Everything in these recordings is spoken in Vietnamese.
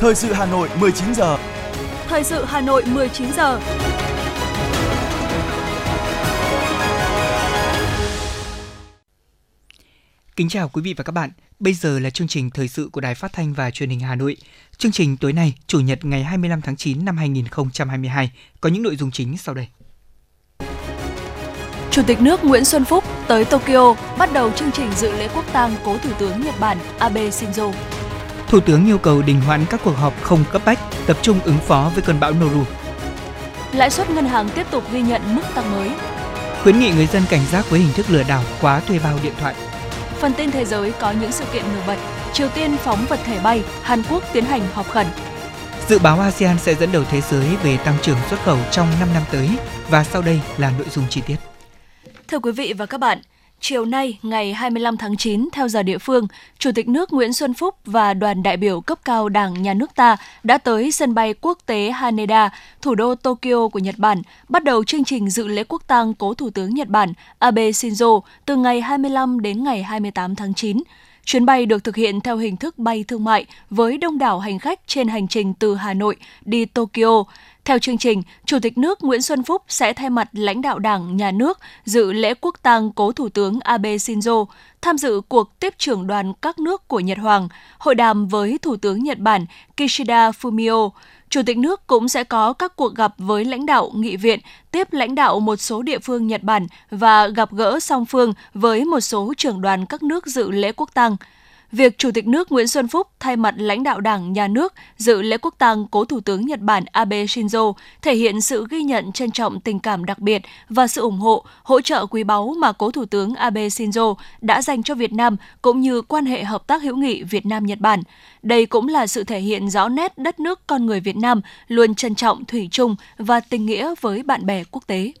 Thời sự Hà Nội 19 giờ. Thời sự Hà Nội 19 giờ. Kính chào quý vị và các bạn. Bây giờ là chương trình thời sự của Đài Phát thanh và Truyền hình Hà Nội. Chương trình tối nay, Chủ nhật ngày 25 tháng 9 năm 2022 có những nội dung chính sau đây. Chủ tịch nước Nguyễn Xuân Phúc tới Tokyo bắt đầu chương trình dự lễ quốc tang cố Thủ tướng Nhật Bản Abe Shinzo. Thủ tướng yêu cầu đình hoãn các cuộc họp không cấp bách, tập trung ứng phó với cơn bão Noru. Lãi suất ngân hàng tiếp tục ghi nhận mức tăng mới. Khuyến nghị người dân cảnh giác với hình thức lừa đảo khóa thuê bao điện thoại. Phần tin thế giới có những sự kiện nổi bật. Triều Tiên phóng vật thể bay, Hàn Quốc tiến hành họp khẩn. Dự báo ASEAN sẽ dẫn đầu thế giới về tăng trưởng xuất khẩu trong 5 năm tới và sau đây là nội dung chi tiết. Thưa quý vị và các bạn, chiều nay ngày 25 tháng 9 theo giờ địa phương, Chủ tịch nước Nguyễn Xuân Phúc và đoàn đại biểu cấp cao Đảng nhà nước ta đã tới sân bay quốc tế Haneda, thủ đô Tokyo của Nhật Bản, bắt đầu chương trình dự lễ quốc tang cố Thủ tướng Nhật Bản Abe Shinzo từ ngày 25 đến ngày 28 tháng 9. Chuyến bay được thực hiện theo hình thức bay thương mại với đông đảo hành khách trên hành trình từ Hà Nội đi Tokyo. Theo chương trình, Chủ tịch nước Nguyễn Xuân Phúc sẽ thay mặt lãnh đạo Đảng, Nhà nước dự lễ quốc tang cố Thủ tướng Abe Shinzo, tham dự cuộc tiếp trưởng đoàn các nước của Nhật Hoàng, hội đàm với Thủ tướng Nhật Bản Kishida Fumio. Chủ tịch nước cũng sẽ có các cuộc gặp với lãnh đạo nghị viện, tiếp lãnh đạo một số địa phương Nhật Bản và gặp gỡ song phương với một số trưởng đoàn các nước dự lễ quốc tang việc Chủ tịch nước Nguyễn Xuân Phúc thay mặt lãnh đạo Đảng, Nhà nước dự lễ quốc tang cố Thủ tướng Nhật Bản Abe Shinzo thể hiện sự ghi nhận trân trọng tình cảm đặc biệt và sự ủng hộ, hỗ trợ quý báu mà cố Thủ tướng Abe Shinzo đã dành cho Việt Nam cũng như quan hệ hợp tác hữu nghị Việt Nam-Nhật Bản. Đây cũng là sự thể hiện rõ nét đất nước con người Việt Nam luôn trân trọng thủy chung và tình nghĩa với bạn bè quốc tế.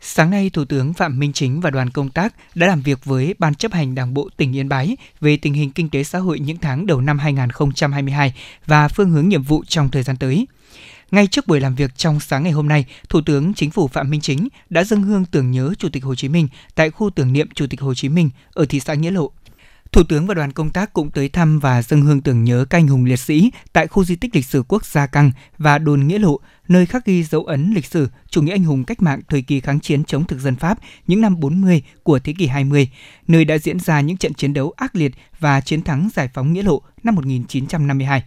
Sáng nay, Thủ tướng Phạm Minh Chính và đoàn công tác đã làm việc với Ban chấp hành Đảng bộ tỉnh Yên Bái về tình hình kinh tế xã hội những tháng đầu năm 2022 và phương hướng nhiệm vụ trong thời gian tới. Ngay trước buổi làm việc trong sáng ngày hôm nay, Thủ tướng Chính phủ Phạm Minh Chính đã dâng hương tưởng nhớ Chủ tịch Hồ Chí Minh tại khu tưởng niệm Chủ tịch Hồ Chí Minh ở thị xã Nghĩa Lộ. Thủ tướng và đoàn công tác cũng tới thăm và dâng hương tưởng nhớ canh hùng liệt sĩ tại khu di tích lịch sử quốc gia Căng và đồn Nghĩa Lộ, nơi khắc ghi dấu ấn lịch sử chủ nghĩa anh hùng cách mạng thời kỳ kháng chiến chống thực dân Pháp những năm 40 của thế kỷ 20, nơi đã diễn ra những trận chiến đấu ác liệt và chiến thắng giải phóng Nghĩa Lộ năm 1952.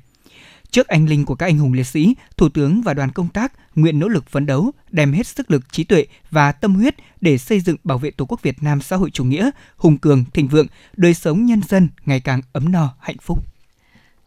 Trước anh linh của các anh hùng liệt sĩ, Thủ tướng và đoàn công tác nguyện nỗ lực phấn đấu, đem hết sức lực trí tuệ và tâm huyết để xây dựng bảo vệ Tổ quốc Việt Nam xã hội chủ nghĩa, hùng cường, thịnh vượng, đời sống nhân dân ngày càng ấm no, hạnh phúc.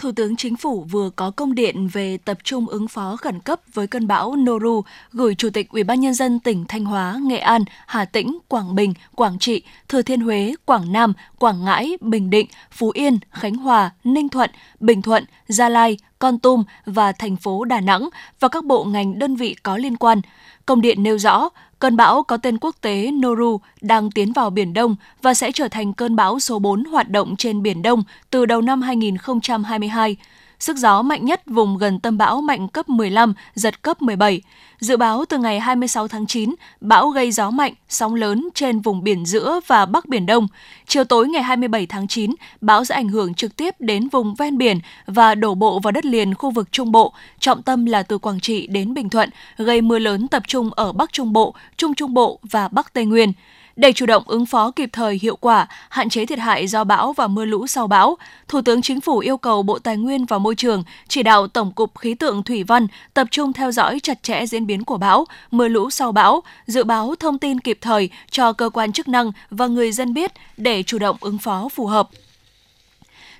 Thủ tướng Chính phủ vừa có công điện về tập trung ứng phó khẩn cấp với cơn bão Noru gửi Chủ tịch Ủy ban nhân dân tỉnh Thanh Hóa, Nghệ An, Hà Tĩnh, Quảng Bình, Quảng Trị, Thừa Thiên Huế, Quảng Nam, Quảng Ngãi, Bình Định, Phú Yên, Khánh Hòa, Ninh Thuận, Bình Thuận, Gia Lai, con Tum và thành phố Đà Nẵng và các bộ ngành đơn vị có liên quan. Công điện nêu rõ, cơn bão có tên quốc tế Noru đang tiến vào Biển Đông và sẽ trở thành cơn bão số 4 hoạt động trên Biển Đông từ đầu năm 2022. Sức gió mạnh nhất vùng gần tâm bão mạnh cấp 15, giật cấp 17. Dự báo từ ngày 26 tháng 9, bão gây gió mạnh, sóng lớn trên vùng biển giữa và Bắc Biển Đông. Chiều tối ngày 27 tháng 9, bão sẽ ảnh hưởng trực tiếp đến vùng ven biển và đổ bộ vào đất liền khu vực Trung Bộ, trọng tâm là từ Quảng Trị đến Bình Thuận, gây mưa lớn tập trung ở Bắc Trung Bộ, Trung Trung Bộ và Bắc Tây Nguyên. Để chủ động ứng phó kịp thời hiệu quả, hạn chế thiệt hại do bão và mưa lũ sau bão, Thủ tướng Chính phủ yêu cầu Bộ Tài nguyên và Môi trường chỉ đạo Tổng cục Khí tượng Thủy văn tập trung theo dõi chặt chẽ diễn biến của bão, mưa lũ sau bão, dự báo thông tin kịp thời cho cơ quan chức năng và người dân biết để chủ động ứng phó phù hợp.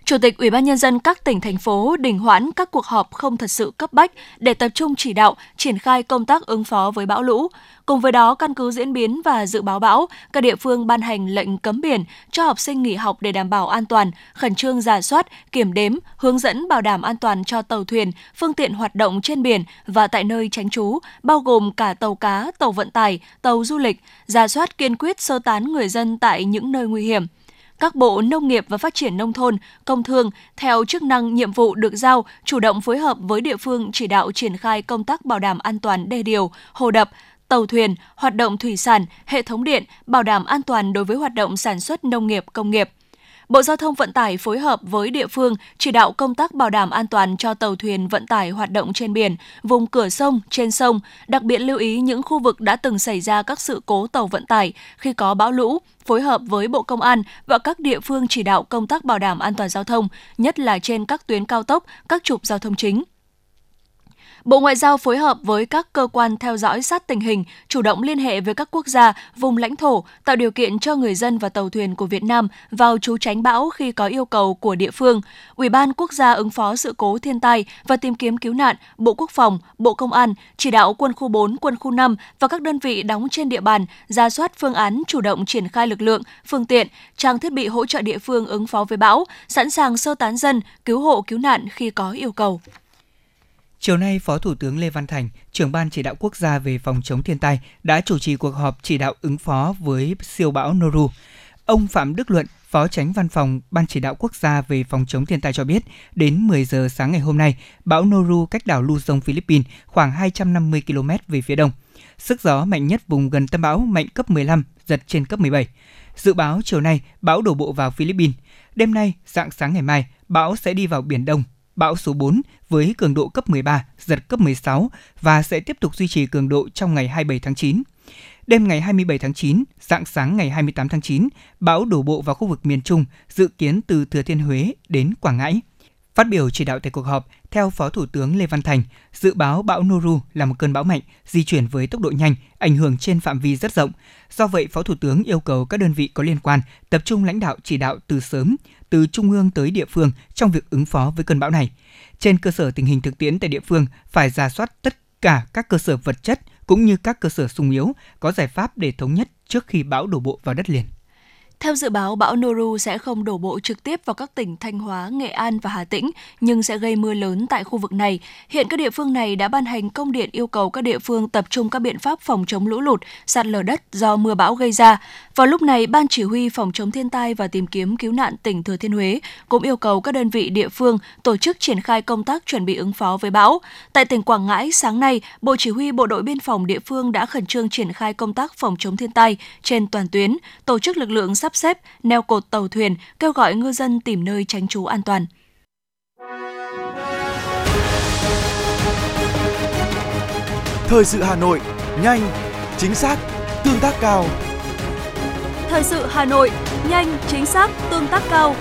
Chủ tịch Ủy ban nhân dân các tỉnh thành phố đình hoãn các cuộc họp không thật sự cấp bách để tập trung chỉ đạo triển khai công tác ứng phó với bão lũ. Cùng với đó, căn cứ diễn biến và dự báo bão, các địa phương ban hành lệnh cấm biển cho học sinh nghỉ học để đảm bảo an toàn, khẩn trương giả soát, kiểm đếm, hướng dẫn bảo đảm an toàn cho tàu thuyền, phương tiện hoạt động trên biển và tại nơi tránh trú, bao gồm cả tàu cá, tàu vận tải, tàu du lịch, giả soát kiên quyết sơ tán người dân tại những nơi nguy hiểm các bộ nông nghiệp và phát triển nông thôn, công thương theo chức năng nhiệm vụ được giao chủ động phối hợp với địa phương chỉ đạo triển khai công tác bảo đảm an toàn đê điều, hồ đập, tàu thuyền, hoạt động thủy sản, hệ thống điện, bảo đảm an toàn đối với hoạt động sản xuất nông nghiệp, công nghiệp. Bộ Giao thông Vận tải phối hợp với địa phương chỉ đạo công tác bảo đảm an toàn cho tàu thuyền vận tải hoạt động trên biển, vùng cửa sông, trên sông, đặc biệt lưu ý những khu vực đã từng xảy ra các sự cố tàu vận tải khi có bão lũ, phối hợp với Bộ Công an và các địa phương chỉ đạo công tác bảo đảm an toàn giao thông, nhất là trên các tuyến cao tốc, các trục giao thông chính. Bộ Ngoại giao phối hợp với các cơ quan theo dõi sát tình hình, chủ động liên hệ với các quốc gia, vùng lãnh thổ, tạo điều kiện cho người dân và tàu thuyền của Việt Nam vào trú tránh bão khi có yêu cầu của địa phương. Ủy ban Quốc gia ứng phó sự cố thiên tai và tìm kiếm cứu nạn, Bộ Quốc phòng, Bộ Công an chỉ đạo quân khu 4, quân khu 5 và các đơn vị đóng trên địa bàn ra soát phương án chủ động triển khai lực lượng, phương tiện, trang thiết bị hỗ trợ địa phương ứng phó với bão, sẵn sàng sơ tán dân, cứu hộ cứu nạn khi có yêu cầu. Chiều nay, Phó Thủ tướng Lê Văn Thành, trưởng ban chỉ đạo quốc gia về phòng chống thiên tai, đã chủ trì cuộc họp chỉ đạo ứng phó với siêu bão Noru. Ông Phạm Đức Luận, Phó Tránh Văn phòng Ban chỉ đạo quốc gia về phòng chống thiên tai cho biết, đến 10 giờ sáng ngày hôm nay, bão Noru cách đảo Luzon, Philippines khoảng 250 km về phía đông. Sức gió mạnh nhất vùng gần tâm bão mạnh cấp 15, giật trên cấp 17. Dự báo chiều nay, bão đổ bộ vào Philippines. Đêm nay, dạng sáng ngày mai, bão sẽ đi vào Biển Đông, bão số 4 với cường độ cấp 13, giật cấp 16 và sẽ tiếp tục duy trì cường độ trong ngày 27 tháng 9. Đêm ngày 27 tháng 9, dạng sáng ngày 28 tháng 9, bão đổ bộ vào khu vực miền Trung, dự kiến từ Thừa Thiên Huế đến Quảng Ngãi. Phát biểu chỉ đạo tại cuộc họp, theo Phó Thủ tướng Lê Văn Thành, dự báo bão Noru là một cơn bão mạnh, di chuyển với tốc độ nhanh, ảnh hưởng trên phạm vi rất rộng. Do vậy, Phó Thủ tướng yêu cầu các đơn vị có liên quan tập trung lãnh đạo chỉ đạo từ sớm, từ trung ương tới địa phương trong việc ứng phó với cơn bão này. Trên cơ sở tình hình thực tiễn tại địa phương, phải ra soát tất cả các cơ sở vật chất cũng như các cơ sở sung yếu, có giải pháp để thống nhất trước khi bão đổ bộ vào đất liền. Theo dự báo, bão Noru sẽ không đổ bộ trực tiếp vào các tỉnh Thanh Hóa, Nghệ An và Hà Tĩnh, nhưng sẽ gây mưa lớn tại khu vực này. Hiện các địa phương này đã ban hành công điện yêu cầu các địa phương tập trung các biện pháp phòng chống lũ lụt, sạt lở đất do mưa bão gây ra. Vào lúc này, Ban Chỉ huy Phòng chống thiên tai và tìm kiếm cứu nạn tỉnh Thừa Thiên Huế cũng yêu cầu các đơn vị địa phương tổ chức triển khai công tác chuẩn bị ứng phó với bão. Tại tỉnh Quảng Ngãi, sáng nay, Bộ Chỉ huy Bộ đội Biên phòng địa phương đã khẩn trương triển khai công tác phòng chống thiên tai trên toàn tuyến, tổ chức lực lượng sắp xếp, neo cột tàu thuyền, kêu gọi ngư dân tìm nơi tránh trú an toàn. Thời sự Hà Nội, nhanh, chính xác, tương tác cao. Thời sự Hà Nội, nhanh, chính xác, tương tác cao.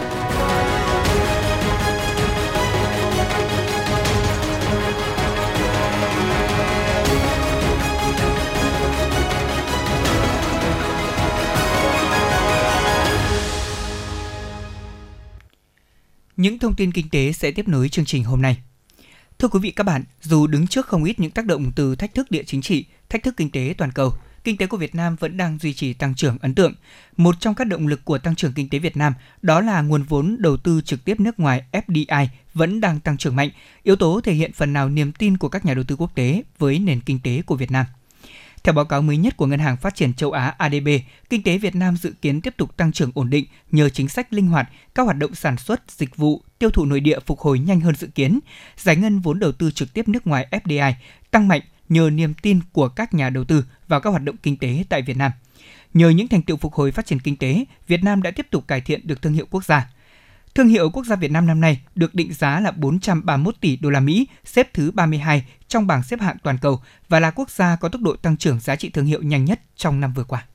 Những thông tin kinh tế sẽ tiếp nối chương trình hôm nay. Thưa quý vị các bạn, dù đứng trước không ít những tác động từ thách thức địa chính trị, thách thức kinh tế toàn cầu, kinh tế của Việt Nam vẫn đang duy trì tăng trưởng ấn tượng. Một trong các động lực của tăng trưởng kinh tế Việt Nam đó là nguồn vốn đầu tư trực tiếp nước ngoài FDI vẫn đang tăng trưởng mạnh, yếu tố thể hiện phần nào niềm tin của các nhà đầu tư quốc tế với nền kinh tế của Việt Nam. Theo báo cáo mới nhất của Ngân hàng Phát triển châu Á ADB, kinh tế Việt Nam dự kiến tiếp tục tăng trưởng ổn định nhờ chính sách linh hoạt, các hoạt động sản xuất, dịch vụ, tiêu thụ nội địa phục hồi nhanh hơn dự kiến, giải ngân vốn đầu tư trực tiếp nước ngoài FDI tăng mạnh nhờ niềm tin của các nhà đầu tư vào các hoạt động kinh tế tại Việt Nam. Nhờ những thành tựu phục hồi phát triển kinh tế, Việt Nam đã tiếp tục cải thiện được thương hiệu quốc gia. Thương hiệu quốc gia Việt Nam năm nay được định giá là 431 tỷ đô la Mỹ, xếp thứ 32 trong bảng xếp hạng toàn cầu và là quốc gia có tốc độ tăng trưởng giá trị thương hiệu nhanh nhất trong năm vừa qua.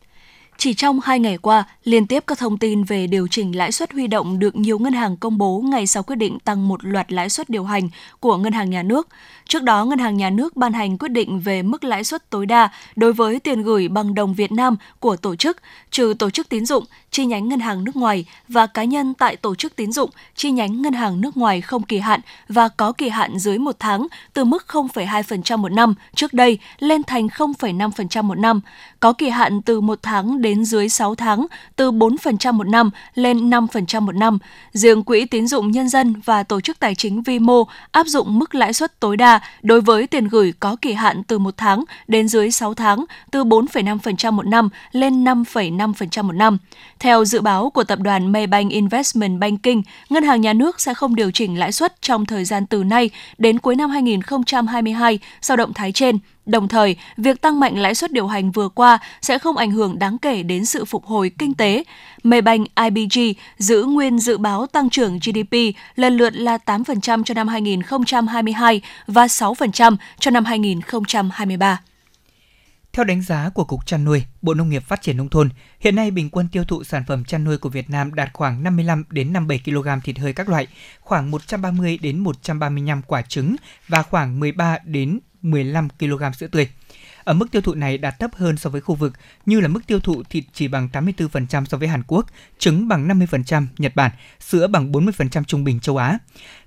Chỉ trong hai ngày qua, liên tiếp các thông tin về điều chỉnh lãi suất huy động được nhiều ngân hàng công bố ngay sau quyết định tăng một loạt lãi suất điều hành của ngân hàng nhà nước. Trước đó, ngân hàng nhà nước ban hành quyết định về mức lãi suất tối đa đối với tiền gửi bằng đồng Việt Nam của tổ chức, trừ tổ chức tín dụng, chi nhánh ngân hàng nước ngoài và cá nhân tại tổ chức tín dụng, chi nhánh ngân hàng nước ngoài không kỳ hạn và có kỳ hạn dưới một tháng từ mức 0,2% một năm trước đây lên thành 0,5% một năm, có kỳ hạn từ một tháng đến dưới 6 tháng từ 4% một năm lên 5% một năm. Riêng Quỹ tín dụng nhân dân và tổ chức tài chính vi mô áp dụng mức lãi suất tối đa đối với tiền gửi có kỳ hạn từ một tháng đến dưới 6 tháng từ 4,5% một năm lên 5,5% một năm. Theo dự báo của tập đoàn Maybank Investment Banking, ngân hàng nhà nước sẽ không điều chỉnh lãi suất trong thời gian từ nay đến cuối năm 2022 sau động thái trên Đồng thời, việc tăng mạnh lãi suất điều hành vừa qua sẽ không ảnh hưởng đáng kể đến sự phục hồi kinh tế. Maybank IBG giữ nguyên dự báo tăng trưởng GDP lần lượt là 8% cho năm 2022 và 6% cho năm 2023. Theo đánh giá của Cục Chăn nuôi, Bộ Nông nghiệp Phát triển nông thôn, hiện nay bình quân tiêu thụ sản phẩm chăn nuôi của Việt Nam đạt khoảng 55 đến 57 kg thịt hơi các loại, khoảng 130 đến 135 quả trứng và khoảng 13 đến 15 kg sữa tươi. Ở mức tiêu thụ này đạt thấp hơn so với khu vực, như là mức tiêu thụ thịt chỉ bằng 84% so với Hàn Quốc, trứng bằng 50% Nhật Bản, sữa bằng 40% trung bình châu Á.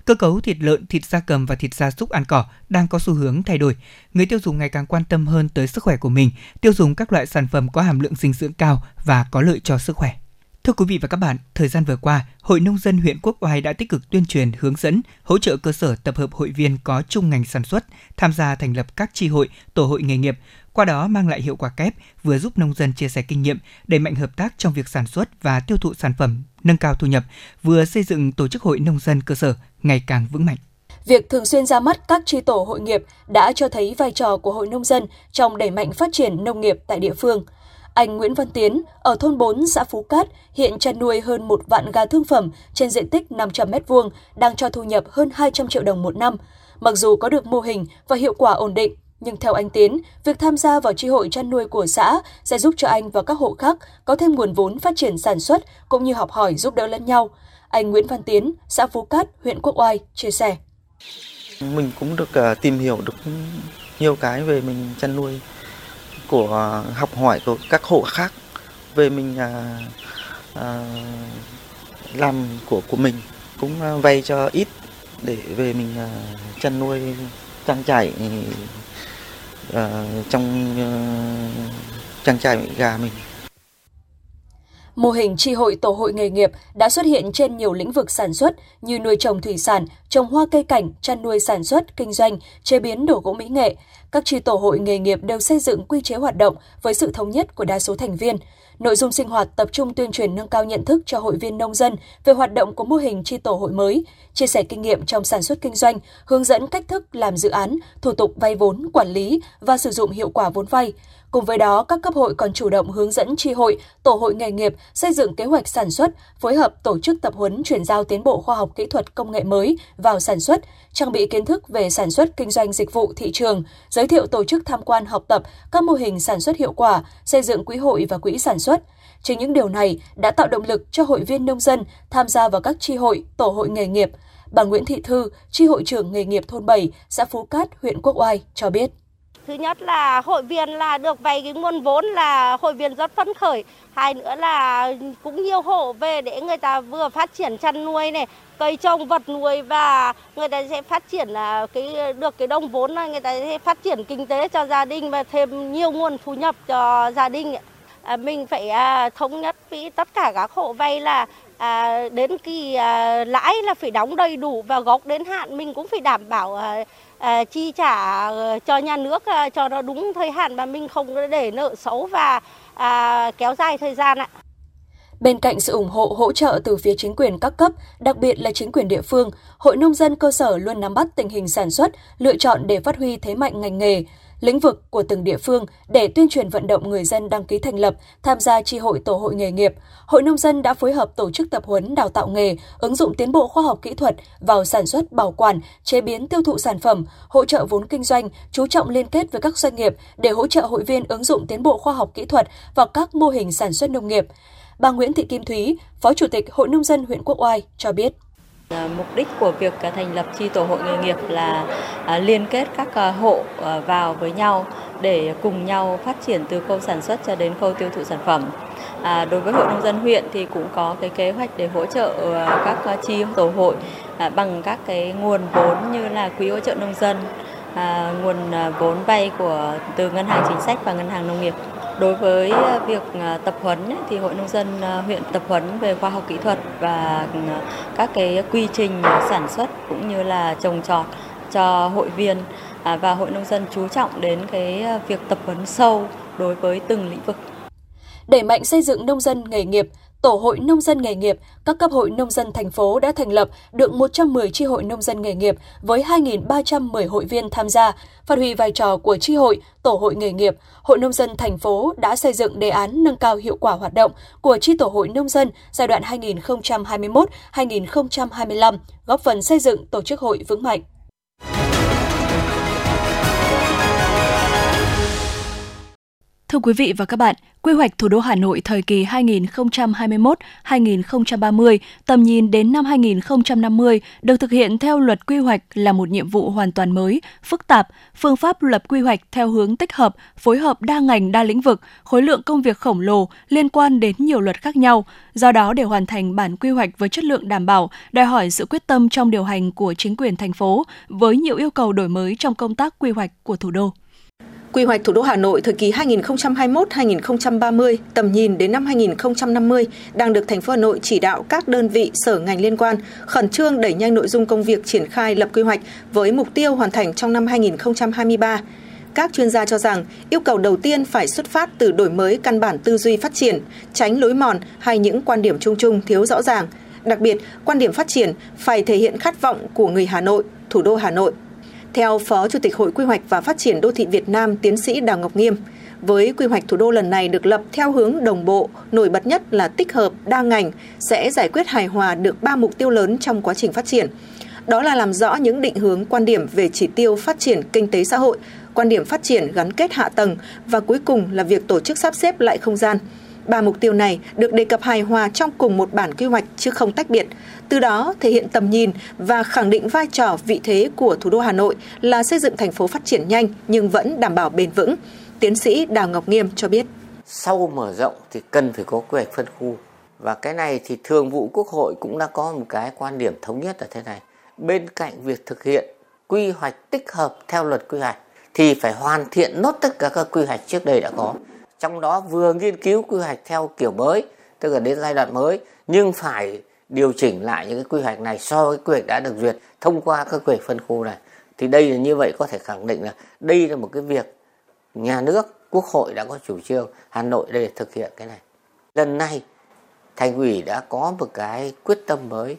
Cơ cấu thịt lợn, thịt gia cầm và thịt gia súc ăn cỏ đang có xu hướng thay đổi. Người tiêu dùng ngày càng quan tâm hơn tới sức khỏe của mình, tiêu dùng các loại sản phẩm có hàm lượng dinh dưỡng cao và có lợi cho sức khỏe. Thưa quý vị và các bạn, thời gian vừa qua, Hội Nông dân huyện Quốc Oai đã tích cực tuyên truyền, hướng dẫn, hỗ trợ cơ sở tập hợp hội viên có chung ngành sản xuất, tham gia thành lập các tri hội, tổ hội nghề nghiệp, qua đó mang lại hiệu quả kép, vừa giúp nông dân chia sẻ kinh nghiệm, đẩy mạnh hợp tác trong việc sản xuất và tiêu thụ sản phẩm, nâng cao thu nhập, vừa xây dựng tổ chức hội nông dân cơ sở ngày càng vững mạnh. Việc thường xuyên ra mắt các tri tổ hội nghiệp đã cho thấy vai trò của hội nông dân trong đẩy mạnh phát triển nông nghiệp tại địa phương – anh Nguyễn Văn Tiến ở thôn 4 xã Phú Cát hiện chăn nuôi hơn một vạn gà thương phẩm trên diện tích 500 m2 đang cho thu nhập hơn 200 triệu đồng một năm. Mặc dù có được mô hình và hiệu quả ổn định, nhưng theo anh Tiến, việc tham gia vào tri hội chăn nuôi của xã sẽ giúp cho anh và các hộ khác có thêm nguồn vốn phát triển sản xuất cũng như học hỏi giúp đỡ lẫn nhau. Anh Nguyễn Văn Tiến, xã Phú Cát, huyện Quốc Oai chia sẻ. Mình cũng được à, tìm hiểu được nhiều cái về mình chăn nuôi của à, học hỏi của các hộ khác về mình à, à, làm của của mình cũng à, vay cho ít để về mình à, chăn nuôi trang trại à, trong à, trang trại gà mình Mô hình tri hội tổ hội nghề nghiệp đã xuất hiện trên nhiều lĩnh vực sản xuất như nuôi trồng thủy sản, trồng hoa cây cảnh, chăn nuôi sản xuất, kinh doanh, chế biến đồ gỗ mỹ nghệ. Các tri tổ hội nghề nghiệp đều xây dựng quy chế hoạt động với sự thống nhất của đa số thành viên. Nội dung sinh hoạt tập trung tuyên truyền nâng cao nhận thức cho hội viên nông dân về hoạt động của mô hình tri tổ hội mới, chia sẻ kinh nghiệm trong sản xuất kinh doanh, hướng dẫn cách thức làm dự án, thủ tục vay vốn, quản lý và sử dụng hiệu quả vốn vay. Cùng với đó, các cấp hội còn chủ động hướng dẫn tri hội, tổ hội nghề nghiệp xây dựng kế hoạch sản xuất, phối hợp tổ chức tập huấn chuyển giao tiến bộ khoa học kỹ thuật công nghệ mới vào sản xuất, trang bị kiến thức về sản xuất kinh doanh dịch vụ thị trường, giới thiệu tổ chức tham quan học tập các mô hình sản xuất hiệu quả, xây dựng quỹ hội và quỹ sản xuất. Chính những điều này đã tạo động lực cho hội viên nông dân tham gia vào các tri hội, tổ hội nghề nghiệp. Bà Nguyễn Thị Thư, tri hội trưởng nghề nghiệp thôn 7, xã Phú Cát, huyện Quốc Oai cho biết. Thứ nhất là hội viên là được vay cái nguồn vốn là hội viên rất phấn khởi. Hai nữa là cũng nhiều hộ về để người ta vừa phát triển chăn nuôi này, cây trồng vật nuôi và người ta sẽ phát triển là cái được cái đồng vốn này người ta sẽ phát triển kinh tế cho gia đình và thêm nhiều nguồn thu nhập cho gia đình. À, mình phải à, thống nhất với tất cả các hộ vay là à, đến kỳ à, lãi là phải đóng đầy đủ và gốc đến hạn mình cũng phải đảm bảo à, à, chi trả ờ, cho nhà nước à, cho nó đúng thời hạn mà mình không để nợ xấu và à, kéo dài thời gian ạ. Bên cạnh sự ủng hộ hỗ trợ từ phía chính quyền các cấp, đặc biệt là chính quyền địa phương, Hội nông dân cơ sở luôn nắm bắt tình hình sản xuất, lựa chọn để phát huy thế mạnh ngành nghề, lĩnh vực của từng địa phương để tuyên truyền vận động người dân đăng ký thành lập, tham gia tri hội tổ hội nghề nghiệp. Hội nông dân đã phối hợp tổ chức tập huấn đào tạo nghề, ứng dụng tiến bộ khoa học kỹ thuật vào sản xuất, bảo quản, chế biến tiêu thụ sản phẩm, hỗ trợ vốn kinh doanh, chú trọng liên kết với các doanh nghiệp để hỗ trợ hội viên ứng dụng tiến bộ khoa học kỹ thuật vào các mô hình sản xuất nông nghiệp. Bà Nguyễn Thị Kim Thúy, Phó Chủ tịch Hội Nông dân huyện Quốc Oai cho biết. Ờ, mục đích của việc ờ, thành lập chi tổ hội nghề nghiệp là ờ, liên kết các hộ vào với nhau để cùng nhau phát triển từ khâu sản xuất cho đến khâu tiêu thụ sản phẩm. À, đối với hội nông dân huyện thì cũng có cái kế hoạch để hỗ trợ các chi tổ hội à, bằng các cái nguồn vốn như là quỹ hỗ trợ nông dân, à, nguồn vốn vay của từ ngân hàng chính sách và ngân hàng nông nghiệp. Đối với ờ, việc ờ, tập huấn thì Hội nông dân ờ, huyện tập huấn về khoa học kỹ thuật và ừ, các cái quy trình sản xuất cũng như là trồng trọt cho hội viên à, và Hội nông dân chú trọng đến cái việc tập huấn sâu đối với từng lĩnh vực. Đẩy mạnh xây dựng nông dân nghề nghiệp, Tổ hội nông dân nghề nghiệp, các cấp hội nông dân thành phố đã thành lập được 110 chi hội nông dân nghề nghiệp với 2.310 hội viên tham gia, phát huy vai trò của chi hội, tổ hội nghề nghiệp. Hội nông dân thành phố đã xây dựng đề án nâng cao hiệu quả hoạt động của chi tổ hội nông dân giai đoạn 2021-2025, góp phần xây dựng tổ chức hội vững mạnh. Thưa quý vị và các bạn, quy hoạch thủ đô Hà Nội thời kỳ 2021-2030, tầm nhìn đến năm 2050 được thực hiện theo luật quy hoạch là một nhiệm vụ hoàn toàn mới, phức tạp. Phương pháp lập quy hoạch theo hướng tích hợp, phối hợp đa ngành đa lĩnh vực, khối lượng công việc khổng lồ liên quan đến nhiều luật khác nhau. Do đó, để hoàn thành bản quy hoạch với chất lượng đảm bảo, đòi hỏi sự quyết tâm trong điều hành của chính quyền thành phố với nhiều yêu cầu đổi mới trong công tác quy hoạch của thủ đô. Quy hoạch thủ đô Hà Nội thời kỳ 2021-2030, tầm nhìn đến năm 2050 đang được thành phố Hà Nội chỉ đạo các đơn vị sở ngành liên quan khẩn trương đẩy nhanh nội dung công việc triển khai lập quy hoạch với mục tiêu hoàn thành trong năm 2023. Các chuyên gia cho rằng yêu cầu đầu tiên phải xuất phát từ đổi mới căn bản tư duy phát triển, tránh lối mòn hay những quan điểm chung chung thiếu rõ ràng. Đặc biệt, quan điểm phát triển phải thể hiện khát vọng của người Hà Nội, thủ đô Hà Nội theo Phó Chủ tịch Hội Quy hoạch và Phát triển Đô thị Việt Nam tiến sĩ Đào Ngọc Nghiêm, với quy hoạch thủ đô lần này được lập theo hướng đồng bộ, nổi bật nhất là tích hợp đa ngành sẽ giải quyết hài hòa được ba mục tiêu lớn trong quá trình phát triển. Đó là làm rõ những định hướng quan điểm về chỉ tiêu phát triển kinh tế xã hội, quan điểm phát triển gắn kết hạ tầng và cuối cùng là việc tổ chức sắp xếp lại không gian. Ba mục tiêu này được đề cập hài hòa trong cùng một bản quy hoạch chứ không tách biệt, từ đó thể hiện tầm nhìn và khẳng định vai trò vị thế của thủ đô Hà Nội là xây dựng thành phố phát triển nhanh nhưng vẫn đảm bảo bền vững. Tiến sĩ Đào Ngọc Nghiêm cho biết. Sau mở rộng thì cần phải có quy hoạch phân khu. Và cái này thì Thường vụ Quốc hội cũng đã có một cái quan điểm thống nhất là thế này. Bên cạnh việc thực hiện quy hoạch tích hợp theo luật quy hoạch thì phải hoàn thiện nốt tất cả các quy hoạch trước đây đã có. Trong đó vừa nghiên cứu quy hoạch theo kiểu mới, tức là đến giai đoạn mới, nhưng phải điều chỉnh lại những cái quy hoạch này so với quy hoạch đã được duyệt thông qua các quy hoạch phân khu này. Thì đây là như vậy có thể khẳng định là đây là một cái việc nhà nước quốc hội đã có chủ trương hà nội để thực hiện cái này. Lần này thành ủy đã có một cái quyết tâm mới.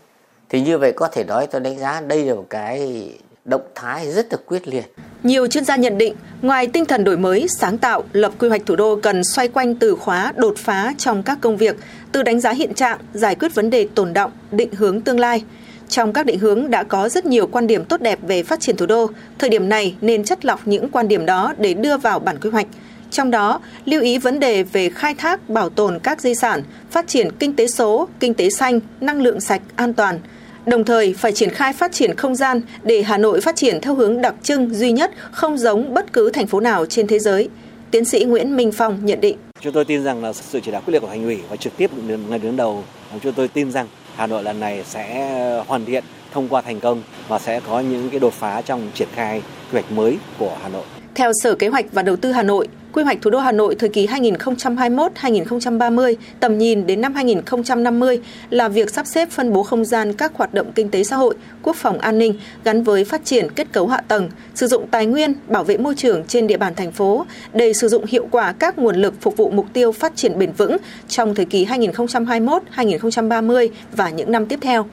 Thì như vậy có thể nói tôi đánh giá đây là một cái động thái rất là quyết liệt. Nhiều chuyên gia nhận định, ngoài tinh thần đổi mới, sáng tạo, lập quy hoạch thủ đô cần xoay quanh từ khóa đột phá trong các công việc, từ đánh giá hiện trạng, giải quyết vấn đề tồn động, định hướng tương lai. Trong các định hướng đã có rất nhiều quan điểm tốt đẹp về phát triển thủ đô, thời điểm này nên chất lọc những quan điểm đó để đưa vào bản quy hoạch. Trong đó, lưu ý vấn đề về khai thác, bảo tồn các di sản, phát triển kinh tế số, kinh tế xanh, năng lượng sạch, an toàn – Đồng thời phải triển khai phát triển không gian để Hà Nội phát triển theo hướng đặc trưng duy nhất, không giống bất cứ thành phố nào trên thế giới. Tiến sĩ Nguyễn Minh Phong nhận định. Chúng tôi tin rằng là sự chỉ đạo quyết liệt của thành ủy và trực tiếp người đứng đầu, chúng tôi tin rằng Hà Nội lần này sẽ hoàn thiện thông qua thành công và sẽ có những cái đột phá trong triển khai quy hoạch mới của Hà Nội. Theo Sở Kế hoạch và Đầu tư Hà Nội, Quy hoạch thủ đô Hà Nội thời kỳ 2021-2030, tầm nhìn đến năm 2050 là việc sắp xếp phân bố không gian các hoạt động kinh tế xã hội, quốc phòng an ninh gắn với phát triển kết cấu hạ tầng, sử dụng tài nguyên, bảo vệ môi trường trên địa bàn thành phố để sử dụng hiệu quả các nguồn lực phục vụ mục tiêu phát triển bền vững trong thời kỳ 2021-2030 và những năm tiếp theo.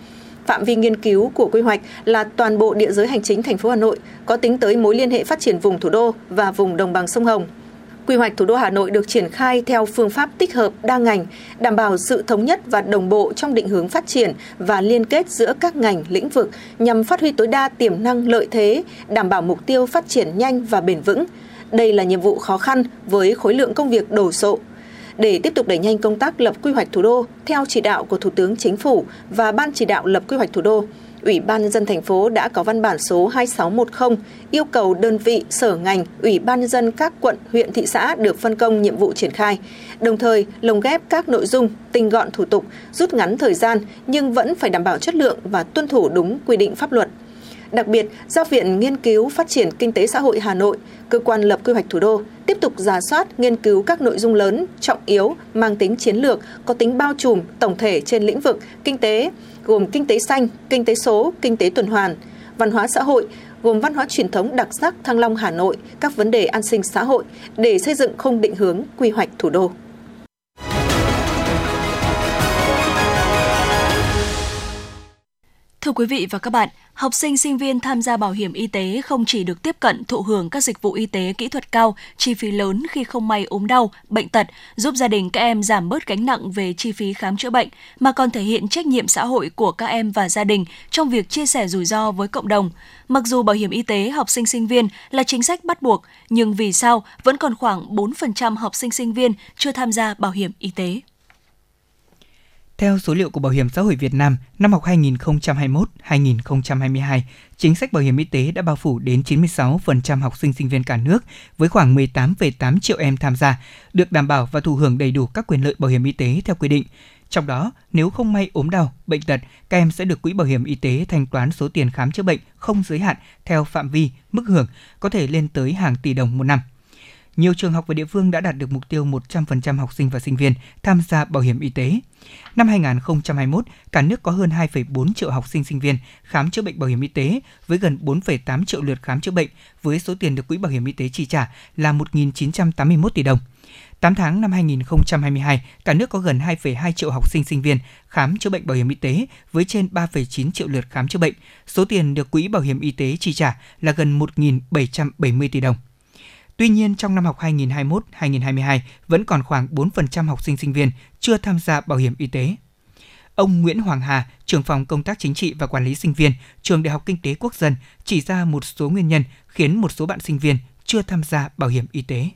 Phạm vi nghiên cứu của quy hoạch là toàn bộ địa giới hành chính thành phố Hà Nội, có tính tới mối liên hệ phát triển vùng thủ đô và vùng đồng bằng sông Hồng. Quy hoạch thủ đô Hà Nội được triển khai theo phương pháp tích hợp đa ngành, đảm bảo sự thống nhất và đồng bộ trong định hướng phát triển và liên kết giữa các ngành, lĩnh vực nhằm phát huy tối đa tiềm năng lợi thế, đảm bảo mục tiêu phát triển nhanh và bền vững. Đây là nhiệm vụ khó khăn với khối lượng công việc đồ sộ. Để tiếp tục đẩy nhanh công tác lập quy hoạch thủ đô theo chỉ đạo của Thủ tướng Chính phủ và Ban chỉ đạo lập quy hoạch thủ đô, Ủy ban nhân dân thành phố đã có văn bản số 2610 yêu cầu đơn vị, sở ngành, Ủy ban nhân dân các quận, huyện, thị xã được phân công nhiệm vụ triển khai, đồng thời lồng ghép các nội dung, tinh gọn thủ tục, rút ngắn thời gian nhưng vẫn phải đảm bảo chất lượng và tuân thủ đúng quy định pháp luật. Đặc biệt, do Viện Nghiên cứu Phát triển Kinh tế Xã hội Hà Nội, cơ quan lập quy hoạch thủ đô, tiếp tục giả soát, nghiên cứu các nội dung lớn, trọng yếu, mang tính chiến lược, có tính bao trùm, tổng thể trên lĩnh vực kinh tế, gồm kinh tế xanh, kinh tế số, kinh tế tuần hoàn, văn hóa xã hội, gồm văn hóa truyền thống đặc sắc Thăng Long Hà Nội, các vấn đề an sinh xã hội để xây dựng khung định hướng quy hoạch thủ đô. Thưa quý vị và các bạn, học sinh sinh viên tham gia bảo hiểm y tế không chỉ được tiếp cận thụ hưởng các dịch vụ y tế kỹ thuật cao, chi phí lớn khi không may ốm đau, bệnh tật, giúp gia đình các em giảm bớt gánh nặng về chi phí khám chữa bệnh, mà còn thể hiện trách nhiệm xã hội của các em và gia đình trong việc chia sẻ rủi ro với cộng đồng. Mặc dù bảo hiểm y tế học sinh sinh viên là chính sách bắt buộc, nhưng vì sao vẫn còn khoảng 4% học sinh sinh viên chưa tham gia bảo hiểm y tế? Theo số liệu của Bảo hiểm xã hội Việt Nam, năm học 2021-2022, chính sách bảo hiểm y tế đã bao phủ đến 96% học sinh sinh viên cả nước với khoảng 18,8 triệu em tham gia, được đảm bảo và thụ hưởng đầy đủ các quyền lợi bảo hiểm y tế theo quy định. Trong đó, nếu không may ốm đau, bệnh tật, các em sẽ được quỹ bảo hiểm y tế thanh toán số tiền khám chữa bệnh không giới hạn theo phạm vi, mức hưởng, có thể lên tới hàng tỷ đồng một năm nhiều trường học và địa phương đã đạt được mục tiêu 100% học sinh và sinh viên tham gia bảo hiểm y tế. Năm 2021, cả nước có hơn 2,4 triệu học sinh sinh viên khám chữa bệnh bảo hiểm y tế với gần 4,8 triệu lượt khám chữa bệnh với số tiền được Quỹ Bảo hiểm y tế chi trả là 1.981 tỷ đồng. 8 tháng năm 2022, cả nước có gần 2,2 triệu học sinh sinh viên khám chữa bệnh bảo hiểm y tế với trên 3,9 triệu lượt khám chữa bệnh. Số tiền được Quỹ Bảo hiểm y tế chi trả là gần 1.770 tỷ đồng. Tuy nhiên, trong năm học 2021-2022 vẫn còn khoảng 4% học sinh sinh viên chưa tham gia bảo hiểm y tế. Ông Nguyễn Hoàng Hà, trưởng phòng công tác chính trị và quản lý sinh viên, trường Đại học Kinh tế Quốc dân chỉ ra một số nguyên nhân khiến một số bạn sinh viên chưa tham gia bảo hiểm y tế.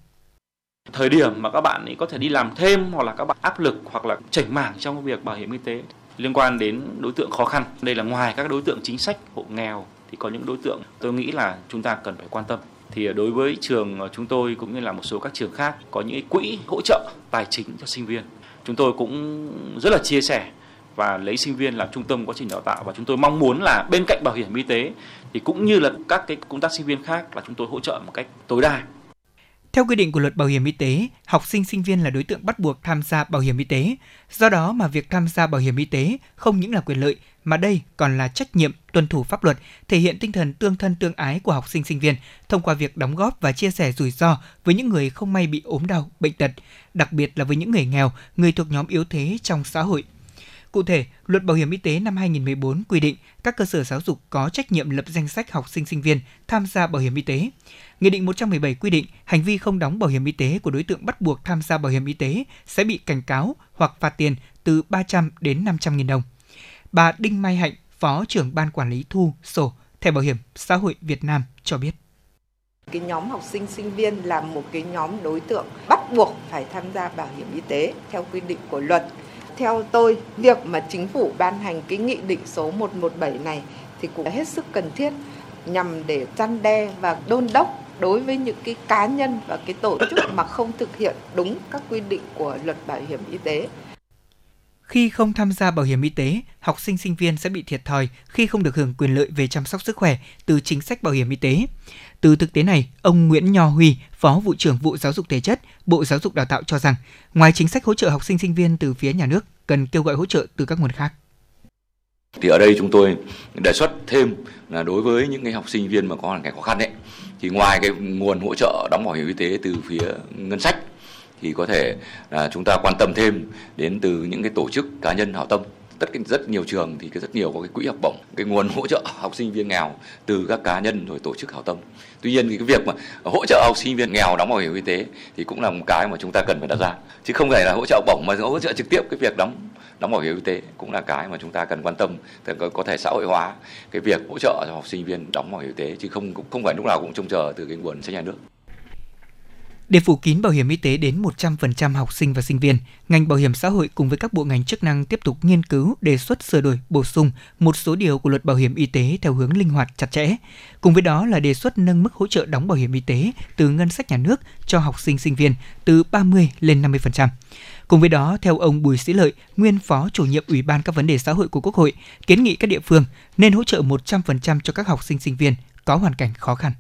Thời điểm mà các bạn ấy có thể đi làm thêm hoặc là các bạn áp lực hoặc là chảnh mảng trong việc bảo hiểm y tế liên quan đến đối tượng khó khăn. Đây là ngoài các đối tượng chính sách hộ nghèo thì có những đối tượng tôi nghĩ là chúng ta cần phải quan tâm thì đối với trường chúng tôi cũng như là một số các trường khác có những quỹ hỗ trợ tài chính cho sinh viên, chúng tôi cũng rất là chia sẻ và lấy sinh viên làm trung tâm quá trình đào tạo. Và chúng tôi mong muốn là bên cạnh bảo hiểm y tế thì cũng như là các cái công tác sinh viên khác là chúng tôi hỗ trợ một cách tối đa theo quy định của luật bảo hiểm y tế, học sinh sinh viên là đối tượng bắt buộc tham gia bảo hiểm y tế. Do đó mà việc tham gia bảo hiểm y tế không những là quyền lợi mà đây còn là trách nhiệm tuân thủ pháp luật, thể hiện tinh thần tương thân tương ái của học sinh sinh viên thông qua việc đóng góp và chia sẻ rủi ro với những người không may bị ốm đau, bệnh tật, đặc biệt là với những người nghèo, người thuộc nhóm yếu thế trong xã hội. Cụ thể, Luật Bảo hiểm y tế năm 2014 quy định các cơ sở giáo dục có trách nhiệm lập danh sách học sinh sinh viên tham gia bảo hiểm y tế. Nghị định 117 quy định hành vi không đóng bảo hiểm y tế của đối tượng bắt buộc tham gia bảo hiểm y tế sẽ bị cảnh cáo hoặc phạt tiền từ 300 đến 500 nghìn đồng. Bà Đinh Mai Hạnh, Phó trưởng Ban Quản lý Thu, Sổ, Thẻ Bảo hiểm Xã hội Việt Nam cho biết. Cái nhóm học sinh sinh viên là một cái nhóm đối tượng bắt buộc phải tham gia bảo hiểm y tế theo quy định của luật. Theo tôi, việc mà chính phủ ban hành cái nghị định số 117 này thì cũng hết sức cần thiết nhằm để chăn đe và đôn đốc đối với những cái cá nhân và cái tổ chức mà không thực hiện đúng các quy định của luật bảo hiểm y tế. Khi không tham gia bảo hiểm y tế, học sinh sinh viên sẽ bị thiệt thòi khi không được hưởng quyền lợi về chăm sóc sức khỏe từ chính sách bảo hiểm y tế. Từ thực tế này, ông Nguyễn Nho Huy, Phó vụ trưởng vụ giáo dục thể chất, Bộ Giáo dục Đào tạo cho rằng, ngoài chính sách hỗ trợ học sinh sinh viên từ phía nhà nước, cần kêu gọi hỗ trợ từ các nguồn khác. Thì ở đây chúng tôi đề xuất thêm là đối với những cái học sinh viên mà có hoàn cảnh khó khăn đấy, thì ngoài cái nguồn hỗ trợ đóng bảo hiểm y tế từ phía ngân sách thì có thể là chúng ta quan tâm thêm đến từ những cái tổ chức cá nhân hảo tâm tất cả rất nhiều trường thì rất nhiều có cái quỹ học bổng cái nguồn hỗ trợ học sinh viên nghèo từ các cá nhân rồi tổ chức hảo tâm. Tuy nhiên thì cái việc mà hỗ trợ học sinh viên nghèo đóng bảo hiểm y tế thì cũng là một cái mà chúng ta cần phải đặt ra. Chứ không phải là hỗ trợ bổng mà hỗ trợ trực tiếp cái việc đóng đóng bảo hiểm y tế cũng là cái mà chúng ta cần quan tâm thì có, có thể xã hội hóa cái việc hỗ trợ cho học sinh viên đóng bảo hiểm y tế chứ không không phải lúc nào cũng trông chờ từ cái nguồn sách nhà nước để phủ kín bảo hiểm y tế đến 100% học sinh và sinh viên, ngành bảo hiểm xã hội cùng với các bộ ngành chức năng tiếp tục nghiên cứu, đề xuất sửa đổi, bổ sung một số điều của luật bảo hiểm y tế theo hướng linh hoạt chặt chẽ. Cùng với đó là đề xuất nâng mức hỗ trợ đóng bảo hiểm y tế từ ngân sách nhà nước cho học sinh sinh viên từ 30 lên 50%. Cùng với đó, theo ông Bùi Sĩ Lợi, nguyên phó chủ nhiệm Ủy ban các vấn đề xã hội của Quốc hội, kiến nghị các địa phương nên hỗ trợ 100% cho các học sinh sinh viên có hoàn cảnh khó khăn.